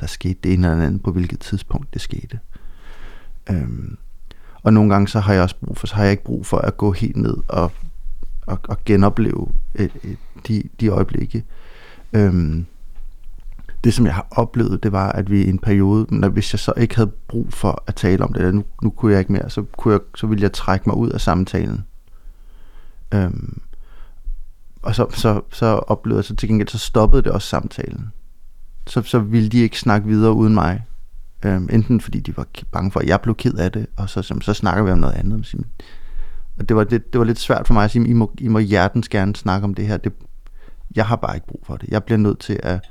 der skete det ene eller andet, på hvilket tidspunkt det skete. Øhm, og nogle gange så har jeg også brug for, så har jeg ikke brug for at gå helt ned og, og, og genopleve et, et, de, de øjeblikke. Øhm, det, som jeg har oplevet, det var, at vi i en periode, når hvis jeg så ikke havde brug for at tale om det, eller nu, nu kunne jeg ikke mere, så, kunne jeg, så ville jeg trække mig ud af samtalen. Øhm, og så, så, så oplevede jeg så til gengæld, så stoppede det også samtalen. Så, så ville de ikke snakke videre uden mig. Øhm, enten fordi de var bange for, at jeg blev ked af det, og så, så, så snakker vi om noget andet. Og det var, det, det var lidt svært for mig at sige, I må, I må hjertens gerne snakke om det her. Det, jeg har bare ikke brug for det. Jeg bliver nødt til at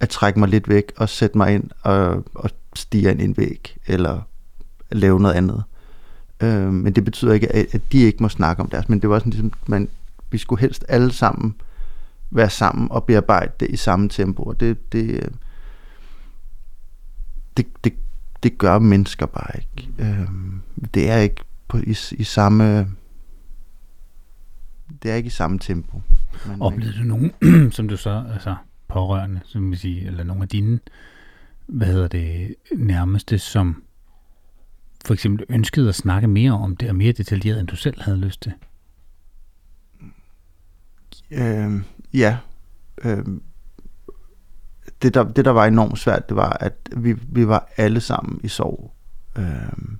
at trække mig lidt væk og sætte mig ind og, og stige ind i en væg, eller lave noget andet. Øh, men det betyder ikke, at, at de ikke må snakke om deres, men det var sådan ligesom, man, vi skulle helst alle sammen være sammen og bearbejde det i samme tempo, og det, det, øh, det, det, det gør mennesker bare ikke. Øh, det er ikke på, i, i samme det er ikke i samme tempo. Oplevede du nogen, som du så, altså pårørende, som vil sige, eller nogle af dine, hvad hedder det, nærmeste, som for eksempel ønskede at snakke mere om det, og mere detaljeret, end du selv havde lyst til? Øh, ja. Øh, det, der, det, der var enormt svært, det var, at vi, vi var alle sammen i sorg. Øh,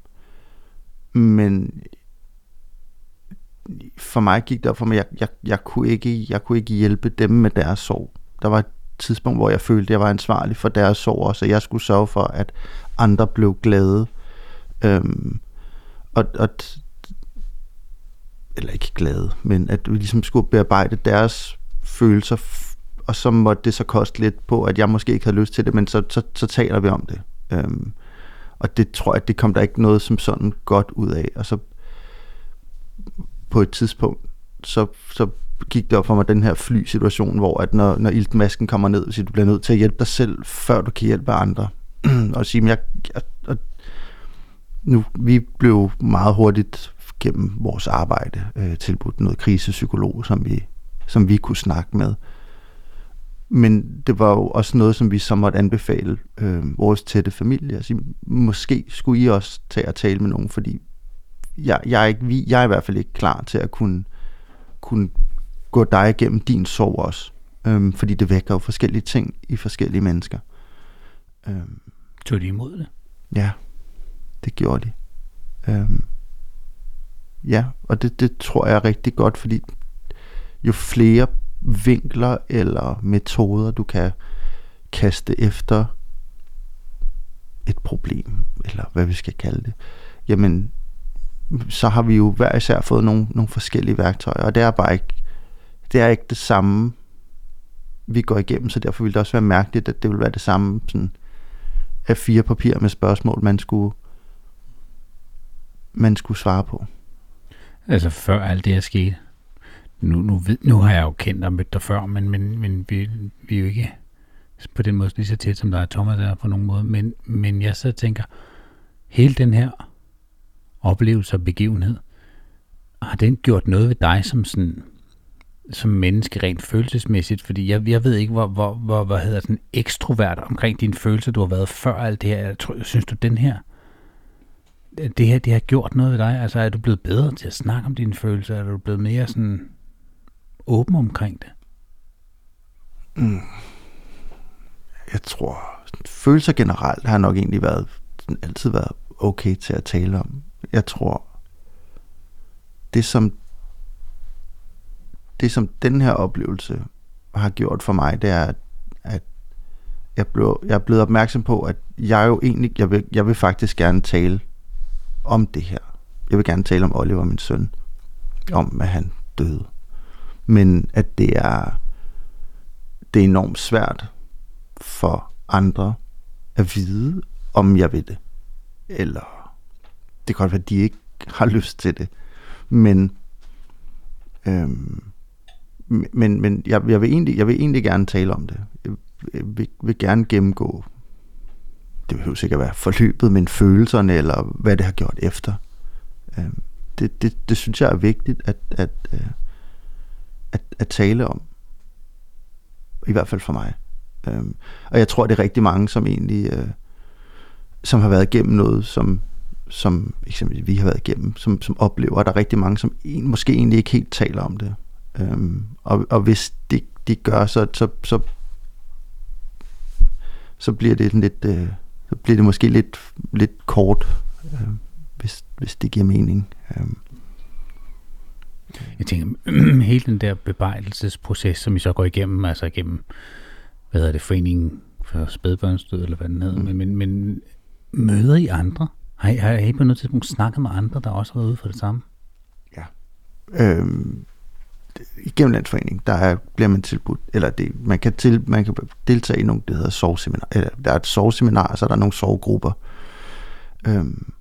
men for mig gik det op for mig, jeg, jeg, jeg, kunne ikke, jeg kunne ikke hjælpe dem med deres sorg. Der var tidspunkt, hvor jeg følte, at jeg var ansvarlig for deres sorg, så jeg skulle sørge for, at andre blev glade. Øhm, og, og eller ikke glade, men at vi ligesom skulle bearbejde deres følelser, og så måtte det så koste lidt på, at jeg måske ikke havde lyst til det, men så, så, så taler vi om det. Øhm, og det tror jeg, det kom der ikke noget som sådan godt ud af. Og så på et tidspunkt, så, så gik det op for mig, den her flysituation, hvor at når, når iltmasken kommer ned, så du bliver nødt til at hjælpe dig selv, før du kan hjælpe andre. og sige, jeg, jeg, jeg, nu, vi blev meget hurtigt gennem vores arbejde øh, tilbudt noget krisepsykolog, som vi, som vi kunne snakke med. men det var jo også noget, som vi så måtte anbefale øh, vores tætte familie. Altså, måske skulle I også tage og tale med nogen, fordi jeg, jeg, er ikke, vi, jeg er i hvert fald ikke klar til at kunne, kunne gå dig igennem din sorg også. Øhm, fordi det vækker jo forskellige ting i forskellige mennesker. Øhm, Tog de imod det? Ja, det gjorde de. Øhm, ja, og det, det tror jeg er rigtig godt, fordi jo flere vinkler eller metoder, du kan kaste efter et problem, eller hvad vi skal kalde det, jamen, så har vi jo hver især fået nogle, nogle forskellige værktøjer, og det er bare ikke, det er ikke det samme, vi går igennem, så derfor ville det også være mærkeligt, at det ville være det samme sådan, af fire papirer med spørgsmål, man skulle, man skulle svare på. Altså før alt det her skete? nu, nu, ved, nu har jeg jo kendt og mødt dig før, men, men, men vi, vi er jo ikke på den måde lige så tæt, som der er Thomas der på nogen måde. Men, men jeg så tænker, hele den her oplevelse og begivenhed, har den gjort noget ved dig som sådan som menneske rent følelsesmæssigt, fordi jeg, jeg ved ikke, hvor, hvor, hvor hvad hedder den ekstrovert omkring dine følelser, du har været før alt det her. Jeg tror, synes du, den her, det her, det har gjort noget ved dig? Altså, er du blevet bedre til at snakke om dine følelser? Er du blevet mere sådan åben omkring det? Mm. Jeg tror, følelser generelt har nok egentlig været, altid været okay til at tale om. Jeg tror, det som, det som den her oplevelse har gjort for mig, det er, at jeg, blev, jeg er blevet opmærksom på, at jeg jo egentlig, jeg vil, jeg vil faktisk gerne tale om det her. Jeg vil gerne tale om Oliver, min søn, om at han døde men at det er, det er enormt svært for andre at vide, om jeg vil det. Eller det kan godt være, at de ikke har lyst til det. Men, øhm, men, men jeg, jeg, vil egentlig, jeg vil egentlig gerne tale om det. Jeg, vil, vil gerne gennemgå, det behøver sikkert være forløbet, men følelserne, eller hvad det har gjort efter. Øhm, det, det, det synes jeg er vigtigt, at, at, øh, at, at tale om. I hvert fald for mig. Øhm, og jeg tror, det er rigtig mange, som egentlig øh, som har været igennem noget, som, som eksempelvis vi har været igennem, som, som oplever, at der er rigtig mange, som en, måske egentlig ikke helt taler om det. Øhm, og, og hvis de, de gør, så, så, så, så bliver det lidt, øh, så bliver det måske lidt, lidt kort, øh, hvis, hvis det giver mening. Øh. Jeg tænker, hele den der bebejdelsesproces, som I så går igennem, altså igennem, hvad hedder det, foreningen for spædbørnsdød, eller hvad den hedder, mm. men, men, men møder I andre? Har I, har I på noget tidspunkt snakket med andre, der også har været ude for det samme? Ja. Øhm, igennem landsforeningen, der er, bliver man tilbudt, eller det, man, kan til, man kan deltage i nogle, det hedder sovseminar, eller der er et sovseminar, og så er der nogle sovegrupper. Øhm,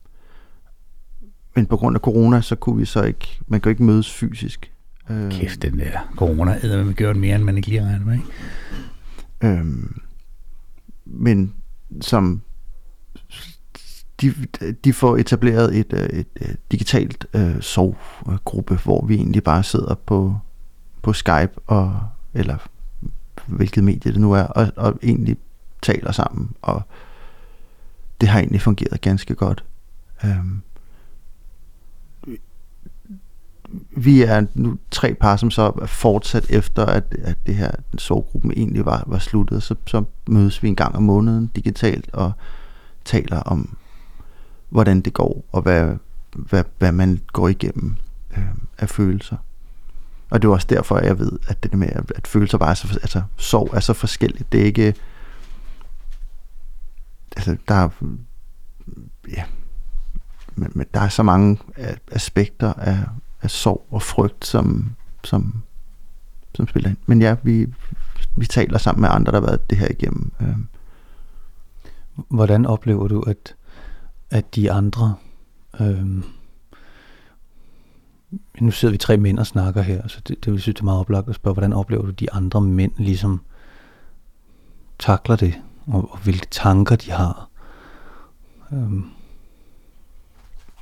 men på grund af corona, så kunne vi så ikke, man kan ikke mødes fysisk. Øh, Kæft, den der corona æder man gjort mere, end man ikke lige regner med, ikke? Øhm, men som de, de får etableret et, et, et digitalt øh, sovgruppe, hvor vi egentlig bare sidder på, på Skype, og, eller hvilket medie det nu er, og, og egentlig taler sammen, og det har egentlig fungeret ganske godt. Øhm, vi er nu tre par, som så er fortsat efter, at, at det her sovgruppen egentlig var, var sluttet. Så, så mødes vi en gang om måneden digitalt og taler om, hvordan det går, og hvad, hvad, hvad man går igennem øh, af følelser. Og det er også derfor, at jeg ved, at det med, at følelser bare er så, altså sorg er så forskelligt. Det er ikke, altså der er, ja, men, men der er så mange aspekter af, af sorg og frygt, som, som, som spiller ind. Men ja, vi, vi taler sammen med andre, der har været det her igennem. Øhm. Hvordan oplever du, at, at de andre... øhm, nu sidder vi tre mænd og snakker her, så det, det vil synes, det er meget oplagt at spørge, hvordan oplever du, de andre mænd ligesom takler det, og, og hvilke tanker de har? Øh.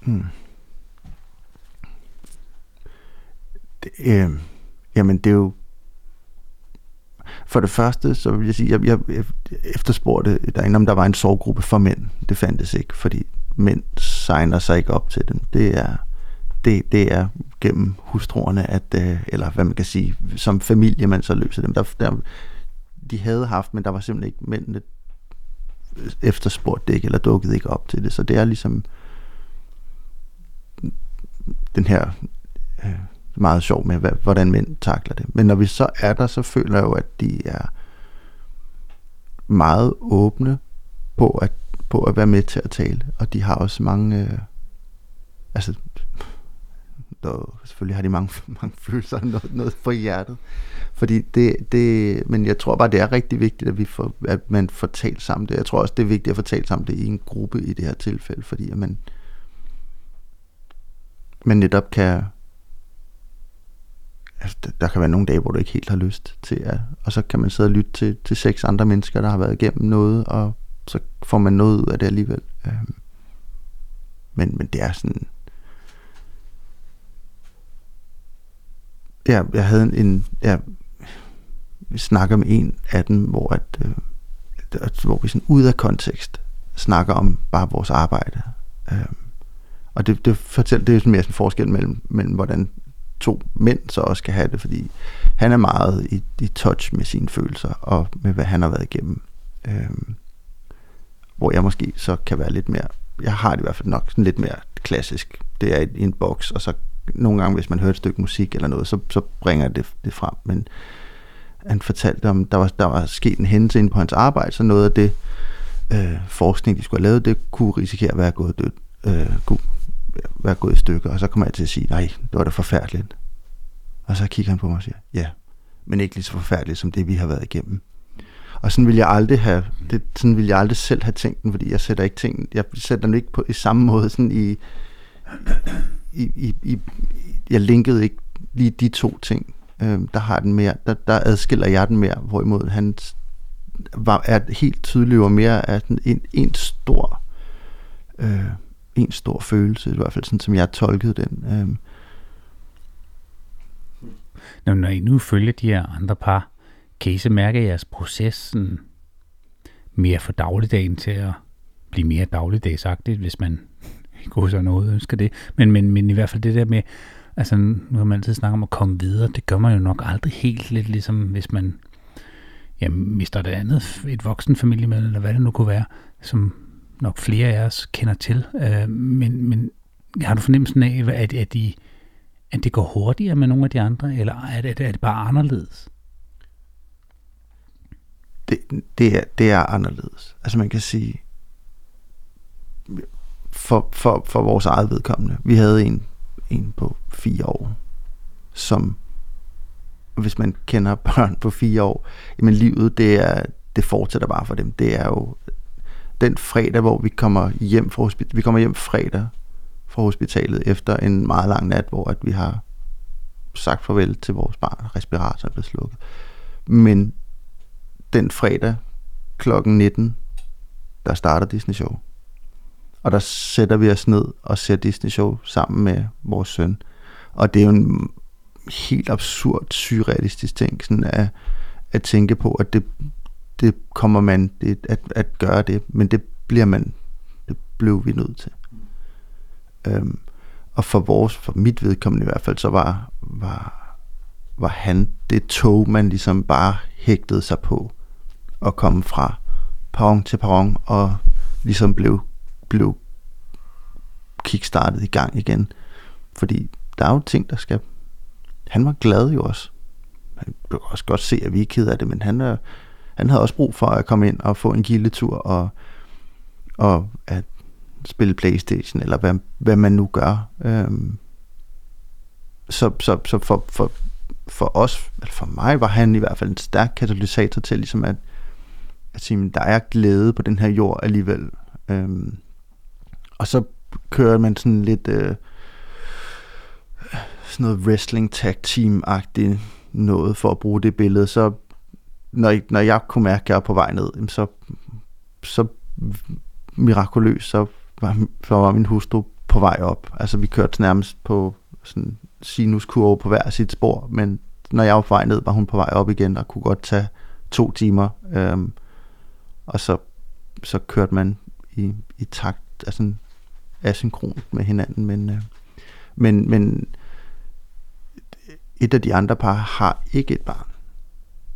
Hmm. det, øh, jamen det er jo For det første, så vil jeg sige, jeg, jeg efterspurgte derinde, om der var en sorggruppe for mænd. Det fandtes ikke, fordi mænd signer sig ikke op til den. Det er, det, det er gennem hustruerne, at, øh, eller hvad man kan sige, som familie, man så løser dem. Der, der, de havde haft, men der var simpelthen ikke mændene efterspurgt det ikke, eller dukket ikke op til det. Så det er ligesom den her øh, meget sjov med, hvad, hvordan mænd takler det. Men når vi så er der, så føler jeg jo, at de er meget åbne på at, på at være med til at tale. Og de har også mange... Øh, altså, der, selvfølgelig har de mange, mange følelser og noget, noget på hjertet. Fordi det, det, men jeg tror bare, det er rigtig vigtigt, at, vi får, at man får talt sammen det. Jeg tror også, det er vigtigt at få talt sammen det i en gruppe i det her tilfælde, fordi at man, man netop kan, altså, der kan være nogle dage, hvor du ikke helt har lyst til at, og så kan man sidde og lytte til, til seks andre mennesker, der har været igennem noget, og så får man noget ud af det alligevel. Øhm, men, men det er sådan, ja, jeg havde en, en ja, vi snakker med en af dem, hvor, at, øh, hvor vi sådan ud af kontekst snakker om bare vores arbejde. Øh, og det, det fortæller, det er mere sådan en forskel mellem, mellem, hvordan to mænd så også kan have det, fordi han er meget i, i touch med sine følelser, og med hvad han har været igennem. Øh, hvor jeg måske så kan være lidt mere, jeg har det i hvert fald nok sådan lidt mere klassisk. Det er i en boks, og så nogle gange, hvis man hører et stykke musik eller noget, så, så bringer det det frem. Men han fortalte om, der var, der var sket en hændelse inde på hans arbejde, så noget af det øh, forskning, de skulle have lavet, det kunne risikere at være gået død, øh, kunne være gået i stykker. Og så kommer jeg til at sige, nej, det var da forfærdeligt. Og så kigger han på mig og siger, ja, men ikke lige så forfærdeligt som det, vi har været igennem. Og sådan vil jeg aldrig have, det, sådan vil jeg aldrig selv have tænkt den, fordi jeg sætter ikke ting, jeg sætter den ikke på i samme måde sådan i, i, i, i jeg linkede ikke lige de to ting. Øh, der har den mere, der, der adskiller jeg den mere, hvorimod han var, er helt tydelig og mere af en, en stor øh, en stor følelse, i hvert fald sådan som jeg tolkede den. Øh. Når, når I nu følger de her andre par, kan I så mærke, jeres processen mere for dagligdagen til at blive mere dagligdagsagtigt, hvis man gå så noget ønsker det. Men, men, men i hvert fald det der med, altså nu har man altid snakket om at komme videre, det gør man jo nok aldrig helt lidt ligesom hvis man ja, mister det andet, et voksen familiemedlem, eller hvad det nu kunne være, som nok flere af os kender til. Øh, men, men har du fornemmelsen af, at, at, de, at det går hurtigere med nogle af de andre, eller er det, er det bare anderledes? Det, det, er, det er anderledes. Altså man kan sige, for, for, for vores eget vedkommende. Vi havde en, en på fire år, som, hvis man kender børn på fire år, jamen livet, det, er, det fortsætter bare for dem. Det er jo den fredag, hvor vi kommer hjem fra hospitalet. Vi kommer hjem fredag fra hospitalet efter en meget lang nat, hvor at vi har sagt farvel til vores barn. Respirator er blevet slukket. Men den fredag klokken 19, der starter Disney Show. Og der sætter vi os ned og ser Disney Show sammen med vores søn. Og det er jo en helt absurd, surrealistisk ting, sådan at, at tænke på, at det, det kommer man det, at, at gøre det, men det bliver man, det blev vi nødt til. Øhm, og for vores, for mit vedkommende i hvert fald, så var, var, var han det tog, man ligesom bare hægtede sig på og komme fra perron til perron og ligesom blev blev kickstartet i gang igen. Fordi der er jo ting, der skal... Han var glad jo også. Han kan også godt se, at vi er ked af det, men han, er, han havde også brug for at komme ind og få en gildetur og, og at spille Playstation, eller hvad, hvad man nu gør. Øhm, så så, så for, for, for os, eller for mig, var han i hvert fald en stærk katalysator til ligesom at, at sige, der er glæde på den her jord alligevel. Øhm, og så kører man sådan lidt øh, sådan noget wrestling tag team-agtigt noget for at bruge det billede. Så når, når jeg kunne mærke, at jeg var på vej ned, så, så mirakuløst, så var, så var min hustru på vej op. Altså vi kørte nærmest på sådan sinuskurve på hver sit spor, men når jeg var på vej ned, var hun på vej op igen og kunne godt tage to timer, øhm, og så, så kørte man i, i takt, altså asynkront med hinanden, men, øh, men, men et af de andre par har ikke et barn.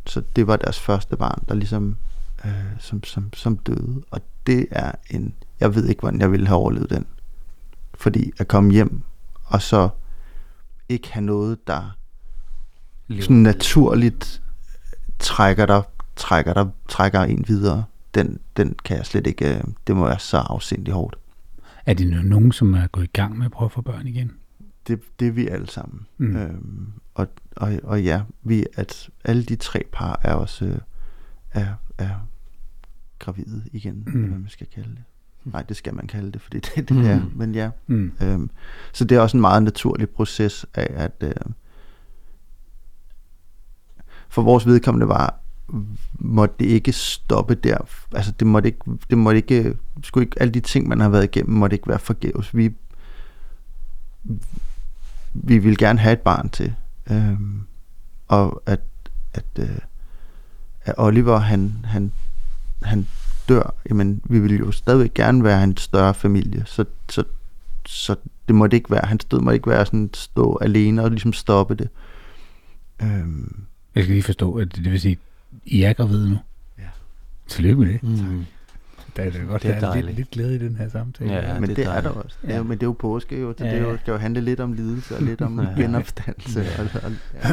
Så det var deres første barn, der ligesom øh, som, som, som døde. Og det er en, jeg ved ikke, hvordan jeg ville have overlevet den. Fordi at komme hjem, og så ikke have noget, der sådan naturligt trækker dig, trækker dig, trækker en videre. Den, den kan jeg slet ikke, øh, det må være så afsindigt hårdt. Er det nogen, som er gået i gang med at prøve at få børn igen? Det, det er vi alle sammen. Mm. Øhm, og, og, og ja, vi, at alle de tre par er også øh, er, er gravide igen, mm. eller hvad man skal kalde det. Nej, det skal man kalde det, fordi det er det, Mm. mm. er. Men ja, Mm. Øhm, så det er også en meget naturlig proces af, at øh, for vores vedkommende var, måtte det ikke stoppe der. Altså det måtte ikke, det måtte ikke, skulle ikke, alle de ting, man har været igennem, måtte ikke være forgæves. Vi, vi ville gerne have et barn til. Øhm, og at, at, øh, at Oliver, han, han, han dør, jamen vi ville jo stadigvæk gerne være en større familie, så, så, så det måtte ikke være, hans død måtte ikke være sådan stå alene og ligesom stoppe det. Øhm, Jeg skal lige forstå, at det vil sige, i er gravide nu. Ja. Tillykke med det. Mm. Der er da godt, Det er der er lidt, dejligt. lidt glæde i den her samtale. Ja, men det det, er det er der dejligt. også. Ja. Ja. men det er jo påske jo, så Ja, det er jo, ja. skal jo handle lidt om lidelse og lidt om Ja. genopstandelse. Ja. Og, og, ja.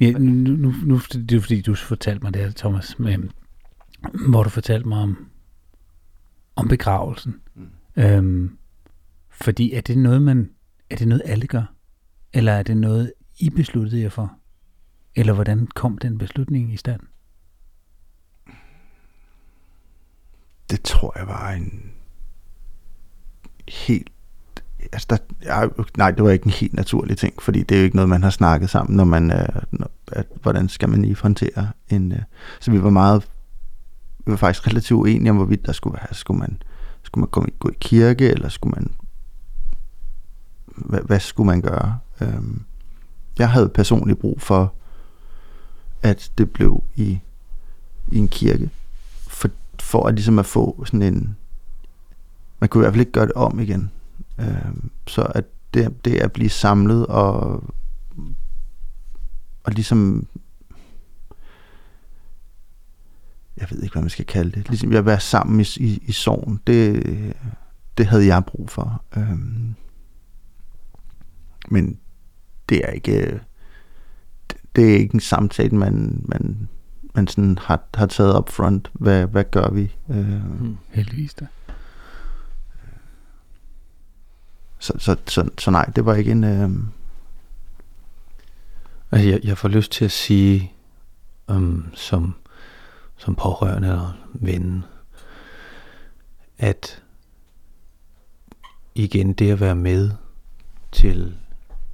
Men nu, nu, nu, nu, det er jo fordi, du fortalte mig det her, Thomas, med, hvor du fortalte mig om, om begravelsen. Mm. Øhm, fordi er det noget, man, er det noget, alle gør? Eller er det noget, I besluttede jer for? Eller hvordan kom den beslutning i stand? Det tror jeg var en helt altså der, jeg, nej, det var ikke en helt naturlig ting, fordi det er jo ikke noget, man har snakket sammen, når man, øh, når, at, hvordan skal man lige håndtere en, øh, så vi var meget, vi var faktisk relativt uenige om, hvorvidt der skulle være, skulle man, skulle man gå, i- gå i kirke, eller skulle man, hvad, hvad skulle man gøre? Øhm, jeg havde personligt brug for, at det blev i, i en kirke, for, for at ligesom at få sådan en, man kunne i hvert fald ikke gøre det om igen. Øh, så at det, det at blive samlet og, og ligesom jeg ved ikke, hvad man skal kalde det. Ligesom at være sammen i, i, i sorgen, det, det havde jeg brug for. Øh, men det er ikke det er ikke en samtale, man, man, man sådan har, har taget op front. Hvad, hvad gør vi? Øh, Mm. Heldigvis da. så, så, så, så nej, det var ikke en... Øh, Altså, jeg, jeg får lyst til at sige, um, som, som pårørende eller ven, at igen det at være med til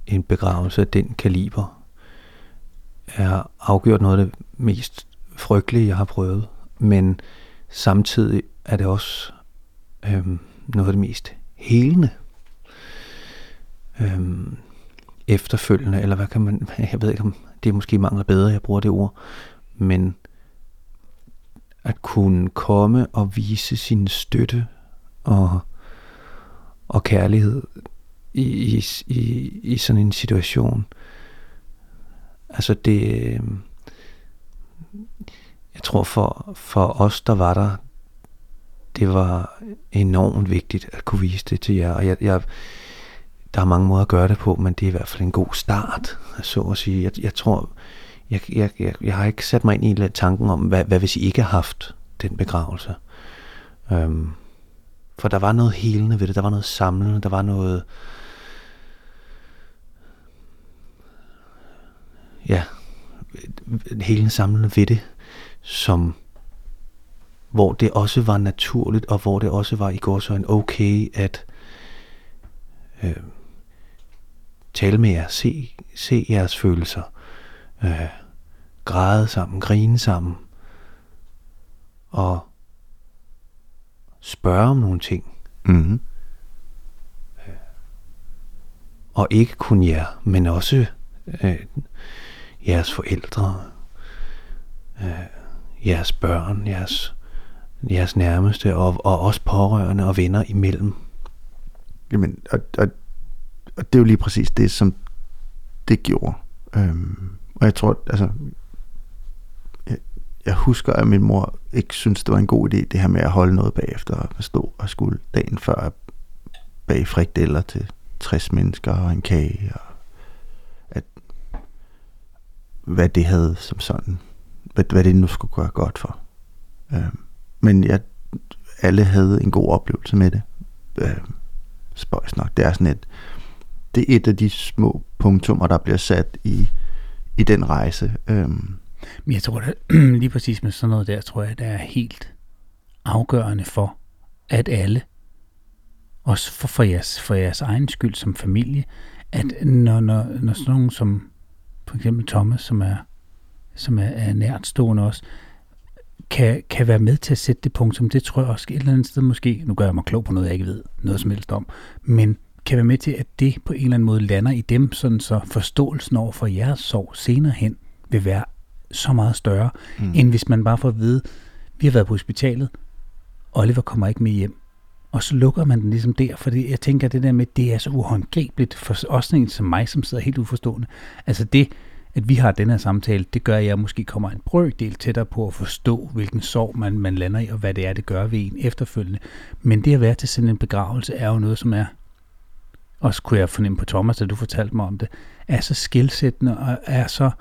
en begravelse af den kaliber, er afgjort noget af det mest frygtelige, jeg har prøvet. Men samtidig er det også øhm, noget af det mest helende. Øhm, efterfølgende, eller hvad kan man, jeg ved ikke om det måske mangler bedre, jeg bruger det ord, men at kunne komme og vise sin støtte og, og kærlighed i, i, i, i sådan en situation. Altså det, øhm, jeg tror for, for os, der var der, det var enormt vigtigt at kunne vise det til jer, og jeg, jeg, der er mange måder at gøre det på, men det er i hvert fald en god start, så at sige. Jeg, jeg tror, jeg, jeg, jeg, jeg har ikke sat mig ind i tanken om, hvad, hvad hvis I ikke har haft den begravelse. Øhm, for der var noget helende ved det, der var noget samlende, der var noget... Ja, helende samlende ved det, som hvor det også var naturligt, og hvor det også var i går så en okay at øh, tale med jer, se, se jeres følelser, øh, græde sammen, grine sammen, og spørge om nogle ting, mm-hmm. og ikke kun jer, men også øh, jeres forældre, øh, jeres børn, jeres, jeres nærmeste, og, og også pårørende og venner imellem. Jamen, og, og, og det er jo lige præcis det, som det gjorde. Øhm, og jeg tror, altså, jeg, jeg husker, at min mor ikke synes det var en god idé, det her med at holde noget bagefter, og stå og skulle dagen før bag frikdeller til 60 mennesker og en kage, og at, hvad det havde som sådan, hvad, hvad det nu skulle gøre godt for. Øh, men jeg, alle havde en god oplevelse med det. Øh, spøjs nok. Det er sådan et, det er et af de små punktummer, der bliver sat i, i den rejse. Øh. Men jeg tror, at lige præcis med sådan noget der, tror jeg, det er helt afgørende for, at alle, også for, for, jeres, for jeres egen skyld som familie, at når, når, når sådan nogen som for eksempel Thomas, som er, som er, er nært stående også, kan, kan være med til at sætte det punkt, som det tror jeg også et eller andet sted måske, nu gør jeg mig klog på noget, jeg ikke ved noget som helst om, men kan være med til, at det på en eller anden måde lander i dem, sådan så forståelsen over for jeres sorg senere hen vil være så meget større, mm. end hvis man bare får at vide, vi har været på hospitalet, Oliver kommer ikke med hjem. Og så lukker man den ligesom der, fordi jeg tænker, at det der med, det er så uhåndgribeligt for også en som mig, som sidder helt uforstående. Altså det, at vi har den her samtale, det gør, at jeg måske kommer en brøkdel tættere på at forstå, hvilken sorg man, man lander i, og hvad det er, det gør ved en efterfølgende. Men det at være til sådan en begravelse, er jo noget, som er, også kunne jeg fornemme på Thomas, da du fortalte mig om det, er så skilsættende og er så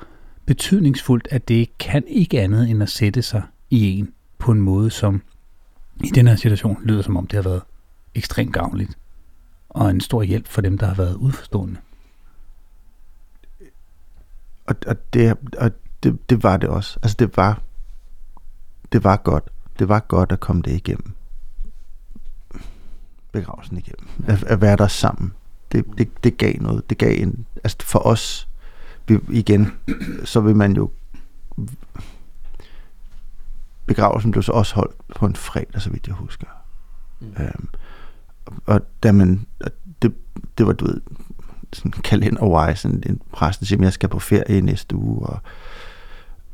betydningsfuldt, at det kan ikke andet end at sætte sig i en på en måde, som i den her situation lyder som om, det har været ekstremt gavnligt og en stor hjælp for dem, der har været udforstående og, og, det, og det, det var det også. Altså det var, det var godt. Det var godt at komme det igennem. Begravelsen igennem. At, at være der sammen. Det, det, det gav noget. Det gav en, altså for os, vi, igen, så vil man jo begravelsen blev så også holdt på en fredag, så vidt jeg husker. Mm. Øhm, og da man, det, det var, du ved, sådan kalender-wise, sådan en præst, der siger, at jeg skal på ferie næste uge, og,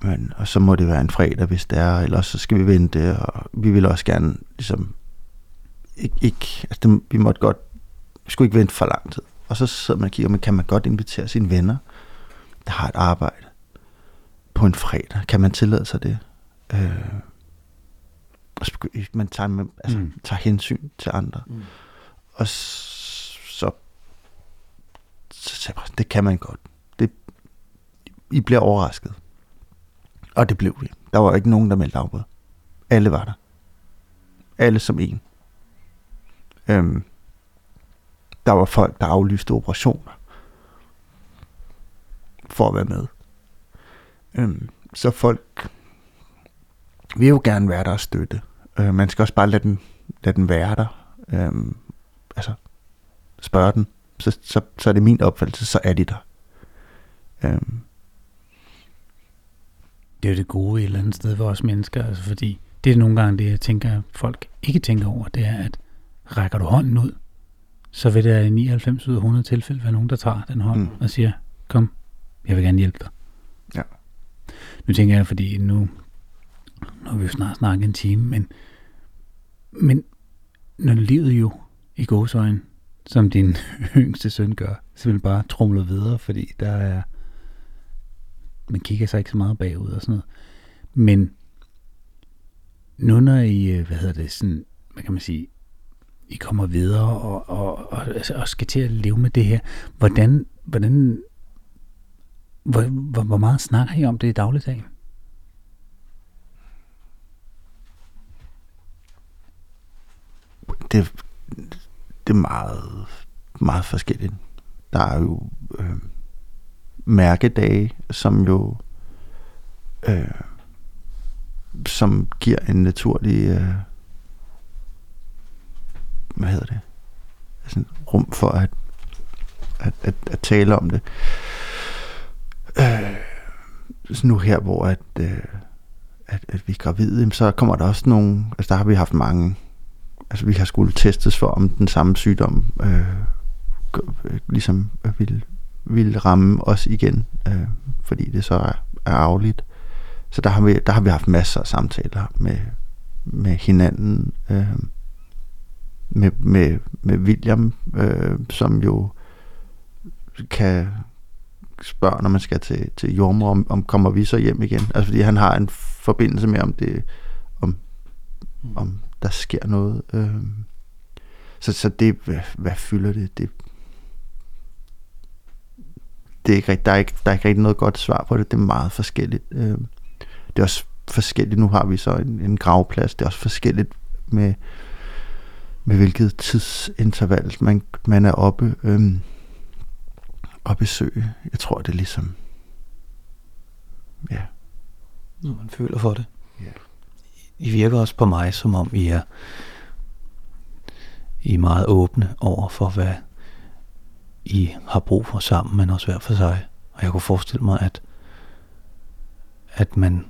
men, og så må det være en fredag, hvis det er, eller så skal vi vente, og vi vil også gerne, ligesom, ikke, ikke altså det, vi måtte godt, vi skulle ikke vente for lang tid. Og så sidder man og kigger, men kan man godt invitere sine venner, der har et arbejde, på en fredag? Kan man tillade sig det? Øh, man tager, altså, mm. tager hensyn til andre. Mm. Og så sagde jeg det kan man godt. Det, I bliver overrasket. Og det blev vi. Der var ikke nogen, der meldte afbud. Alle var der. Alle som en. Øhm, der var folk, der aflyste operationer. For at være med. Øhm, så folk vil jo gerne være der og støtte. Øh, man skal også bare lade den, lade den være der. Øhm, altså, spørge den så, så, så er det min opfattelse, så er de der. Um. Det er jo det gode et eller andet sted for os mennesker, altså fordi det er nogle gange det, jeg tænker, folk ikke tænker over, det er, at rækker du hånden ud, så vil der i 99 ud af 100 tilfælde være nogen, der tager den hånd mm. og siger, kom, jeg vil gerne hjælpe dig. Ja. Nu tænker jeg, fordi nu, nu har vi jo snart snakket en time, men, men når livet jo i gåsøjne som din yngste søn gør, så vil bare trumler videre, fordi der er, man kigger sig ikke så meget bagud og sådan noget. Men nu når I, øh, hvad hedder det, sådan, hvad kan man sige, I kommer videre og, og, og, og skal til at leve med det her, hvordan, hvordan hvor, hvor, hvor meget snakker I om det i dagligdagen? Det, det er meget, meget forskelligt. Der er jo øh, mærkedage, som jo øh, som giver en naturlig øh, hvad hedder det altså rum for at, at, at, at tale om det. Øh, så nu her, hvor at, øh, at, at vi er gravide, så kommer der også nogle, altså der har vi haft mange altså vi har skulle testes for, om den samme sygdom øh, øh ligesom øh, ville, ville ramme os igen, øh, fordi det så er, er afligt. så der har, vi, der har vi haft masser af samtaler med, med hinanden. Øh, med, med, med William, øh, som jo kan spørge, når man skal til, til jordmor, om, om kommer vi så hjem igen. Altså fordi han har en forbindelse med, om det der sker noget. Øh, så, så det, hvad, hvad fylder det? Det, det er ikke rigtigt, der, er ikke, der er ikke rigtig noget godt svar på det. Det er meget forskelligt. Øh, det er også forskelligt. Nu har vi så en, en gravplads. Det er også forskelligt med, med hvilket tidsinterval man, man er oppe, øhm, og besøge. Jeg tror, det er ligesom... Ja. Når man føler for det. Ja. I virker også på mig, som om I er, I er meget åbne over for, hvad I har brug for sammen, men også hver for sig. Og jeg kunne forestille mig, at, at, man,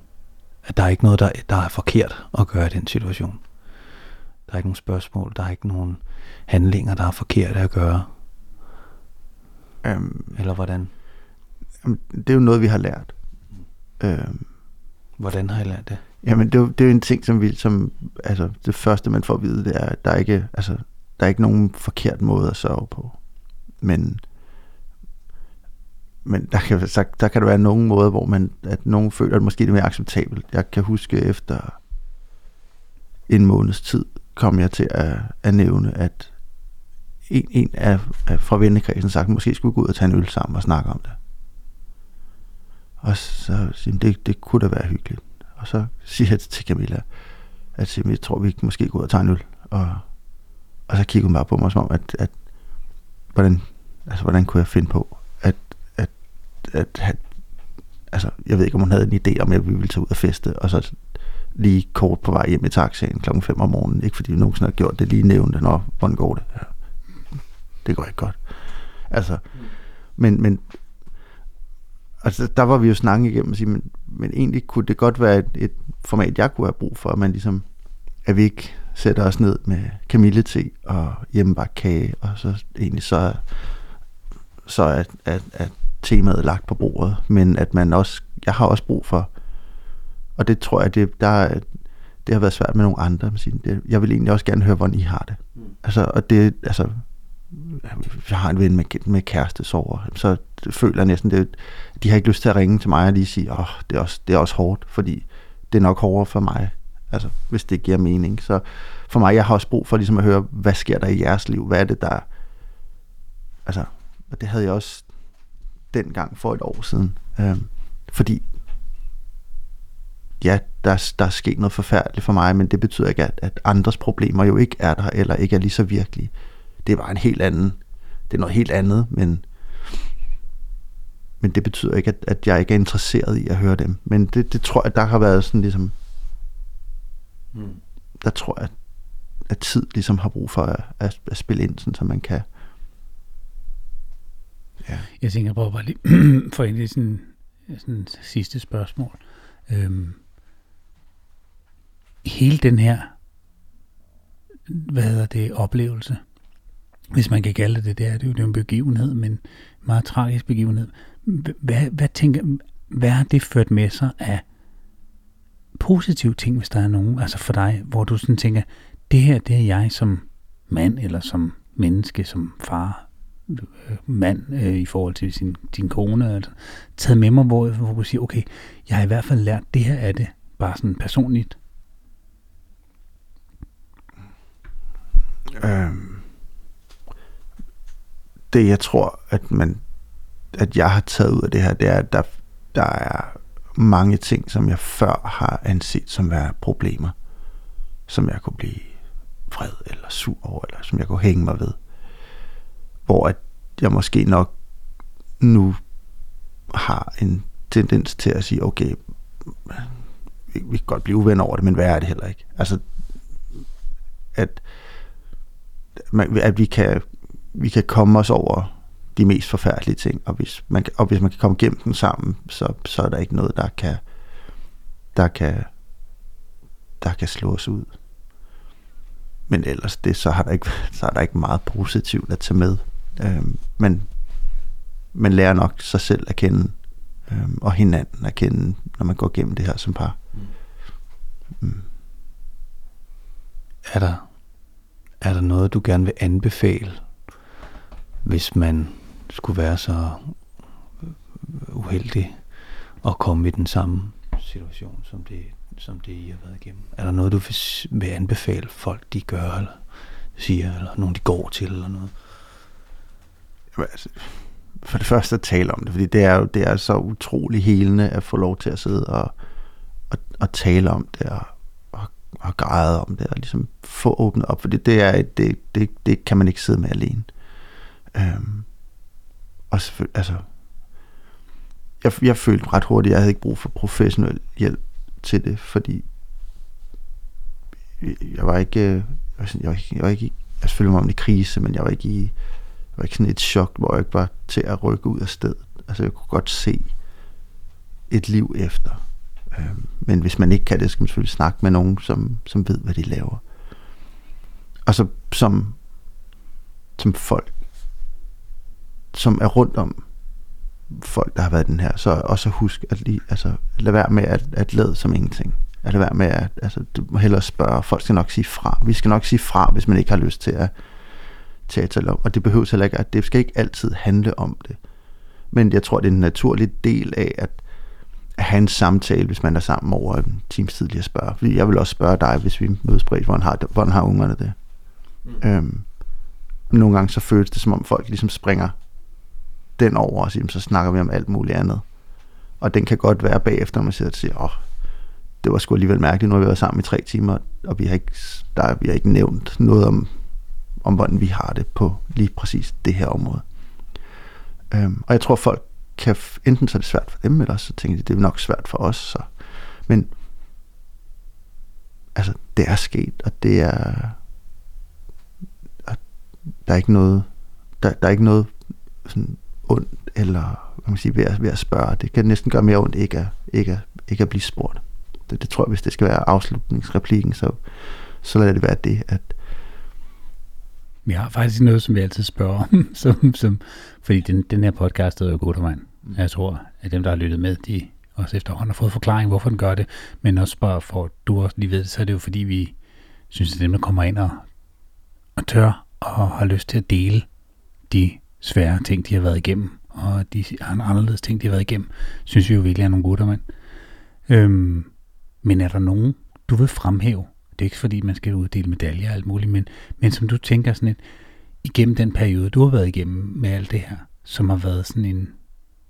at der er ikke noget, der, der er forkert at gøre i den situation. Der er ikke nogen spørgsmål, der er ikke nogen handlinger, der er forkerte at gøre. Øhm, Eller hvordan? jamen, det er jo noget, vi har lært. Øhm, Hvordan har I lært det? Jamen, det er, jo, det er jo en ting, som vi, som, altså, det første, man får at vide, det er, at der er ikke, altså, der er ikke nogen forkert måde at sørge på. Men, men der kan, så, der kan der være nogle måder, hvor man, at nogen føler, at måske det er mere acceptabelt. Jeg kan huske efter en måneds tid, kom jeg til at, at nævne, at en, en af, af fra vennekredsen sagt, at måske skulle vi gå ud og tage en øl sammen og snakke om det. Og så siger det, det kunne da være hyggeligt. Og så siger jeg til Camilla, at jeg tror, vi måske gå ud og tage en øl. Og, og så kigger hun bare på mig som om, at, at hvordan, altså, hvordan kunne jeg finde på, at, at, at, at altså, jeg ved ikke, om hun havde en idé om, at vi ville tage ud og feste, og så lige kort på vej hjem i taxaen klokken 5 om morgenen. Ikke fordi vi nogensinde har gjort det, lige nævnte, når, hvordan går det? Ja. Det går ikke godt. Altså, men, men altså, der var vi jo snakke igennem og sige, men, men egentlig kunne det godt være et, et format, jeg kunne have brug for, at man ligesom, at vi ikke sætter os ned med kamillete og hjemmebagt kage, og så egentlig så, så er, at, at temaet lagt på bordet, men at man også, jeg har også brug for, og det tror jeg, det, der, er- det har været svært med nogle andre, det, jeg vil egentlig også gerne høre, hvordan I har det. Mm. Altså, og det, altså, jeg har en ven med, med kæreste sover, så føler jeg næsten, det, de har ikke lyst til at ringe til mig og lige sige, åh, oh, det, er også, det er også hårdt, fordi det er nok hårdere for mig, altså, hvis det giver mening. Så for mig, jeg har også brug for ligesom at høre, hvad sker der i jeres liv? Hvad er det, der... Altså, og det havde jeg også dengang for et år siden. Øhm, fordi, ja, der, der er sket noget forfærdeligt for mig, men det betyder ikke, at, at andres problemer jo ikke er der, eller ikke er lige så virkelige. Det er bare en helt anden, det er noget helt andet, men, men det betyder ikke, at, at jeg ikke er interesseret i at høre dem. Men det, det tror jeg, der har været sådan ligesom, Mm. der tror jeg, at tid ligesom har brug for at, at, at spille ind, sådan, så man kan ja. Jeg tænker på bare lige for egentlig sådan, sådan sidste spørgsmål. Øhm, hele den her, hvad hedder det, oplevelse, hvis man kan kalde det det, det er det jo, det er en begivenhed, men en meget tragisk begivenhed. Hvad, hvad tænker, hvad har det ført med sig af positive ting, hvis der er nogen, altså for dig, hvor du sådan tænker, det her, det er jeg som mand, eller som menneske, som far, øh, mand øh, i forhold til sin, din kone, altså, taget med mig, hvor, hvor du siger, okay, jeg har i hvert fald lært det her af det, bare sådan personligt. Øhm, det jeg tror, at man at jeg har taget ud af det her, det er, at der, der er mange ting, som jeg før har anset som være problemer, som jeg kunne blive vred eller sur over, eller som jeg kunne hænge mig ved. Hvor at jeg måske nok nu har en tendens til at sige, okay, vi, vi kan godt blive uven over det, men hvad er det heller ikke? Altså, at, at vi kan, vi kan komme os over de mest forfærdelige ting, og hvis man, og hvis man kan komme gennem dem sammen, så, så er der ikke noget, der kan, der kan, der kan slå os ud. Men ellers det, så har der ikke, så er der ikke meget positivt at tage med. Øhm, men man lærer nok sig selv at kende øhm, og hinanden at kende, når man går gennem det her som par. Mm. mm. Er der, er der noget, du gerne vil anbefale, hvis man skulle være så uheldig at komme i den samme situation, som det, som det I har været igennem? Er der noget, du vil, anbefale folk, de gør, eller siger, eller nogen, de går til, eller noget? Jamen, altså, for det første at tale om det, fordi det er jo det er så utrolig helende at få lov til at sidde og, og, og tale om det, og, og, og græde om det, og ligesom få åbnet op, fordi det, er, det, det, det kan man ikke sidde med alene. Øhm, og selvfølgelig, altså, jeg, jeg følte ret hurtigt, at jeg havde ikke brug for professionel hjælp til det, fordi jeg var ikke, øh, jeg var, sådan, jeg var ikke, jeg var ikke jeg følte mig om i krise, men jeg var ikke i, jeg var ikke sådan et chok, hvor jeg ikke var til at rykke ud af stedet. Altså jeg kunne godt se et liv efter. Øhm, men hvis man ikke kan det, skal man selvfølgelig snakke med nogen, som, som ved, hvad de laver. Og så som, som folk, som er rundt om folk, der har været den her, så også husk at lige, altså, lad være med at, at lade som ingenting. At lade være med at, altså, du må hellere spørge. Folk skal nok sige fra. Vi skal nok sige fra, hvis man ikke har lyst til at, til at tale om. Og det behøver heller ikke, at det skal ikke altid handle om det. Men jeg tror, det er en naturlig del af at, at have en samtale, hvis man er sammen over en times tid lige at spørge. Fordi jeg vil også spørge dig, hvis vi mødes bredt, hvordan har, hvordan har ungerne det? Mm. Øhm, nogle gange så føles det, som om folk ligesom springer den over og sige, så snakker vi om alt muligt andet. Og den kan godt være bagefter, når man sidder og siger, åh, det var sgu alligevel mærkeligt, nu har vi været sammen i tre timer, og vi har ikke, der, vi har ikke nævnt noget om, om, hvordan vi har det på lige præcis det her område. Øhm, og jeg tror, folk kan, enten så er det svært for dem, eller så tænker de, det er nok svært for os. Så. Men altså, det er sket, og det er, og der er ikke noget, der, der er ikke noget sådan ondt, eller hvad man siger, ved, at, ved at spørge. Det kan næsten gøre mere ondt ikke at, ikke at, ikke at blive spurgt. Det, det tror jeg, hvis det skal være afslutningsreplikken, så, så lader det være det, at Vi har faktisk noget, som vi altid spørger om, som, som, fordi den, den her podcast er jo god mand. Jeg tror, at dem, der har lyttet med, de også efterhånden har fået forklaring, hvorfor den gør det, men også bare for, at du også lige ved det, så er det jo fordi, vi synes, at dem, der kommer ind og, og tør og har lyst til at dele de svære ting, de har været igennem, og de anderledes ting, de har været igennem, synes vi jo virkelig er nogle gutter, mand. Øhm, men er der nogen, du vil fremhæve? Det er ikke fordi, man skal uddele medaljer og alt muligt, men, men som du tænker sådan et, igennem den periode, du har været igennem med alt det her, som har været sådan en,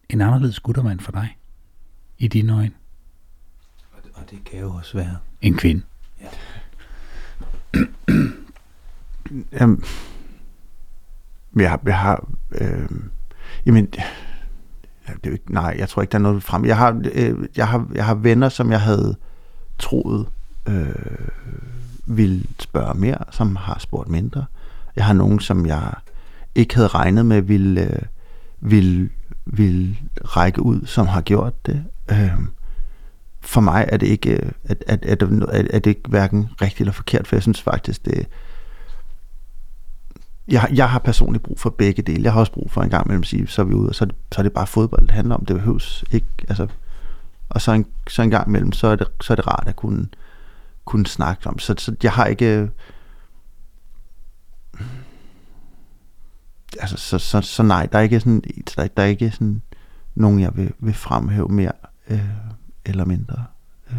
en anderledes guttermand for dig, i dine øjne, Og det, kan jo også være. en kvinde. Jamen, jeg har, jeg har øh, jamen, det er ikke, nej, jeg tror ikke, der er noget frem. Jeg har, øh, jeg har, jeg har venner, som jeg havde troet øh, ville spørge mere, som har spurgt mindre. Jeg har nogen, som jeg ikke havde regnet med ville, øh, ville, ville række ud, som har gjort det. Øh, for mig er det ikke, øh, at, at, at, at, at det ikke hverken rigtigt eller forkert, for jeg synes faktisk, det, jeg, jeg har personligt brug for begge dele. Jeg har også brug for en gang imellem at sige, så er vi ude, og så er det, så er det bare fodbold, det handler om. Det behøves ikke, altså, og så en, så en gang imellem, så er det, så er det rart at kunne, kunne snakke om. Så, så jeg har ikke, altså, så, så, så nej, der er ikke sådan, der, er- der er ikke sådan nogen, jeg vil, vil fremhæve mere øh, eller mindre. Øh,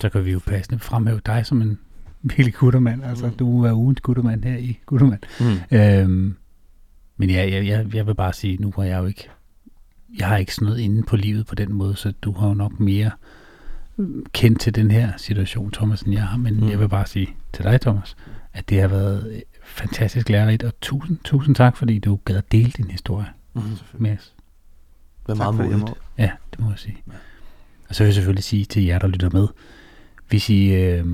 Så kan vi jo passende fremhæve dig som en virkelig guttermand. Altså, du må være ugens guttermand her i Guttermand. Mm. Øhm, men ja, jeg, jeg, jeg vil bare sige, nu var jeg jo ikke, jeg har ikke sådan noget inde på livet på den måde, så du har jo nok mere kendt til den her situation, Thomas, end jeg har. Men Mm. mm. jeg vil bare sige til dig, Thomas, at det har været fantastisk lærerigt, og tusind, tusind tak, fordi du gad at dele din historie Mm. med os. Det er tak meget modigt. Ja, det må jeg sige. Og så vil jeg selvfølgelig sige til jer, der lytter med, hvis I øh,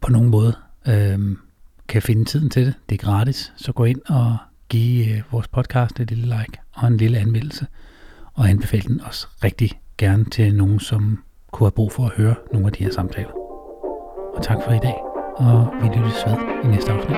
på nogen måde øh, kan finde tiden til det, det er gratis, så gå ind og giv øh, vores podcast et lille like og en lille anmeldelse, og anbefale den også rigtig gerne til nogen, som kunne have brug for at høre nogle af de her samtaler. Og tak for i dag, og vi lyttes ved i næste afsnit.